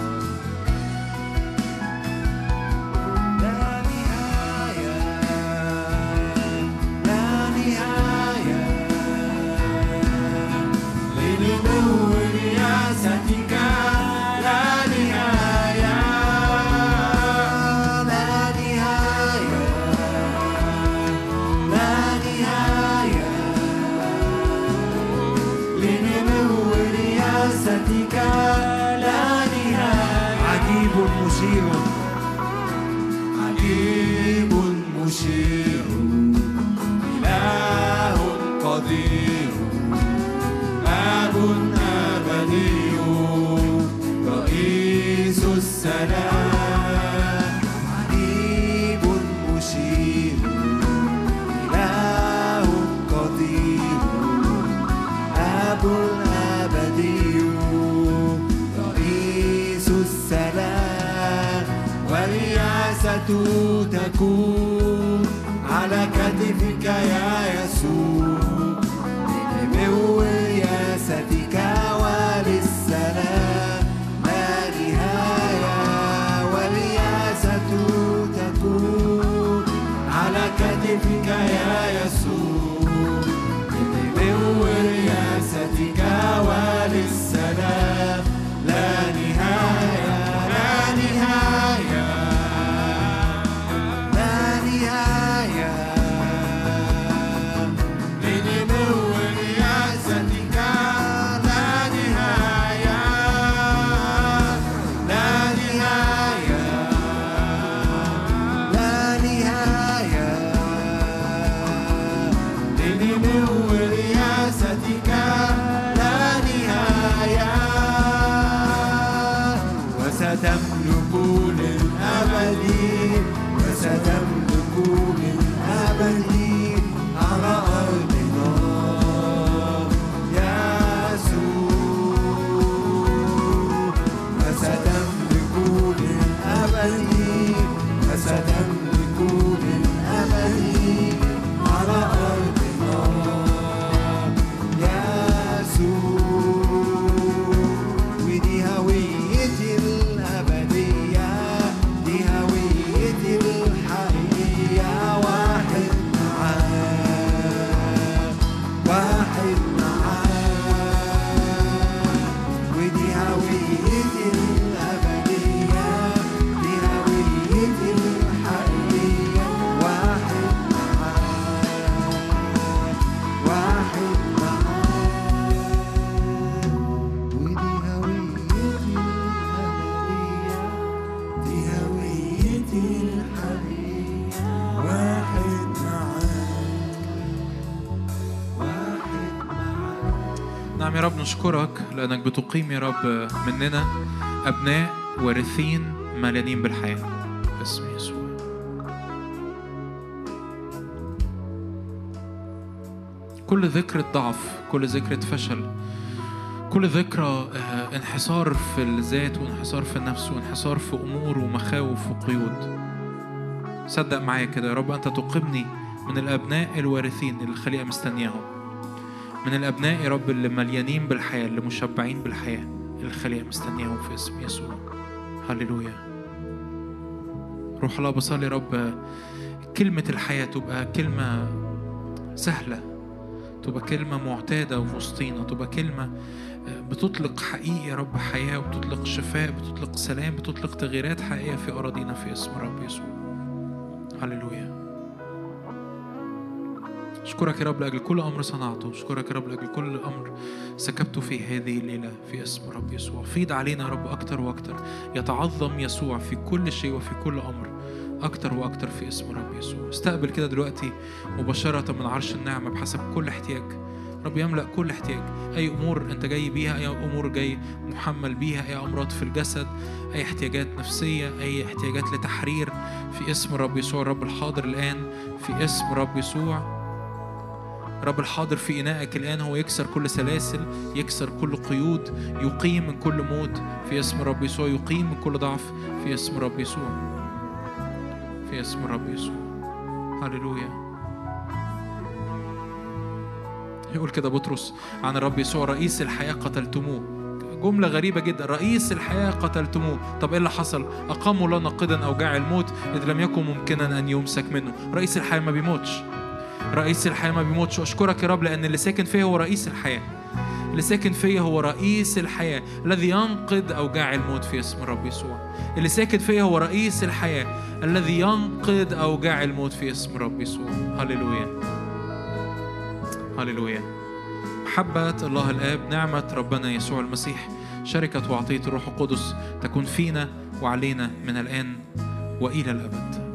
تكون على كتفك يا نشكرك لأنك بتقيم يا رب مننا أبناء وارثين مليانين بالحياة. باسم يسوع. كل ذكرى ضعف كل ذكرى فشل كل ذكرى انحصار في الذات وانحصار في النفس وانحصار في أمور ومخاوف وقيود. صدق معايا كده يا رب أنت تقيمني من الأبناء الوارثين اللي الخليقة مستنياهم. من الأبناء يا رب اللي مليانين بالحياة اللي مشبعين بالحياة الخليقة مستنياهم في اسم يسوع. هللويا. روح الله بصلي يا رب كلمة الحياة تبقى كلمة سهلة تبقى كلمة معتادة في وسطينا تبقى كلمة بتطلق حقيقي يا رب حياة وبتطلق شفاء بتطلق سلام بتطلق تغييرات حقيقية في أراضينا في اسم رب يسوع. هللويا. أشكرك يا رب لأجل كل أمر صنعته. أشكرك يا رب لأجل كل أمر سكبته في هذه الليلة في اسم رب يسوع. فيض علينا يا رب أكتر وأكتر. يتعظم يسوع في كل شيء وفي كل أمر أكتر وأكتر في اسم رب يسوع. استقبل كده دلوقتي مباشرة من عرش النعمة بحسب كل احتياج. رب يملأ كل احتياج. أي أمور أنت جاي بيها أي أمور جاي محمل بيها أي أمراض في الجسد أي احتياجات نفسية أي احتياجات لتحرير في اسم رب يسوع. الرب الحاضر الآن في اسم رب يسوع. رب الحاضر في إنائك الآن هو يكسر كل سلاسل يكسر كل قيود يقيم من كل موت. في اسم رب يسوع يقيم من كل ضعف. في اسم رب يسوع. في اسم رب يسوع. هللويا. يقول كده بطرس عن الرب يسوع رئيس الحياة قتلتموه. جملة غريبة جدا. رئيس الحياة قتلتموه. طب إيه اللي حصل؟ أقاموا لا ناقدا أوجاع الموت إذ لم يكن ممكنا أن يمسك منه. رئيس الحياة ما بيموتش. رئيس الحياة ما بيموتش. أشكرك يا رب لأن اللي ساكن فيا هو رئيس الحياة. اللي ساكن فيا هو رئيس الحياة. الذي ينقذ أوجاع الموت في اسم الرب يسوع. اللي ساكن فيا هو رئيس الحياة. الذي ينقذ أوجاع الموت في اسم الرب يسوع. هللويا. هللويا. محبة الله الآب نعمة ربنا يسوع المسيح شركة وعطية الروح القدس تكون فينا وعلينا من الآن وإلى الأبد.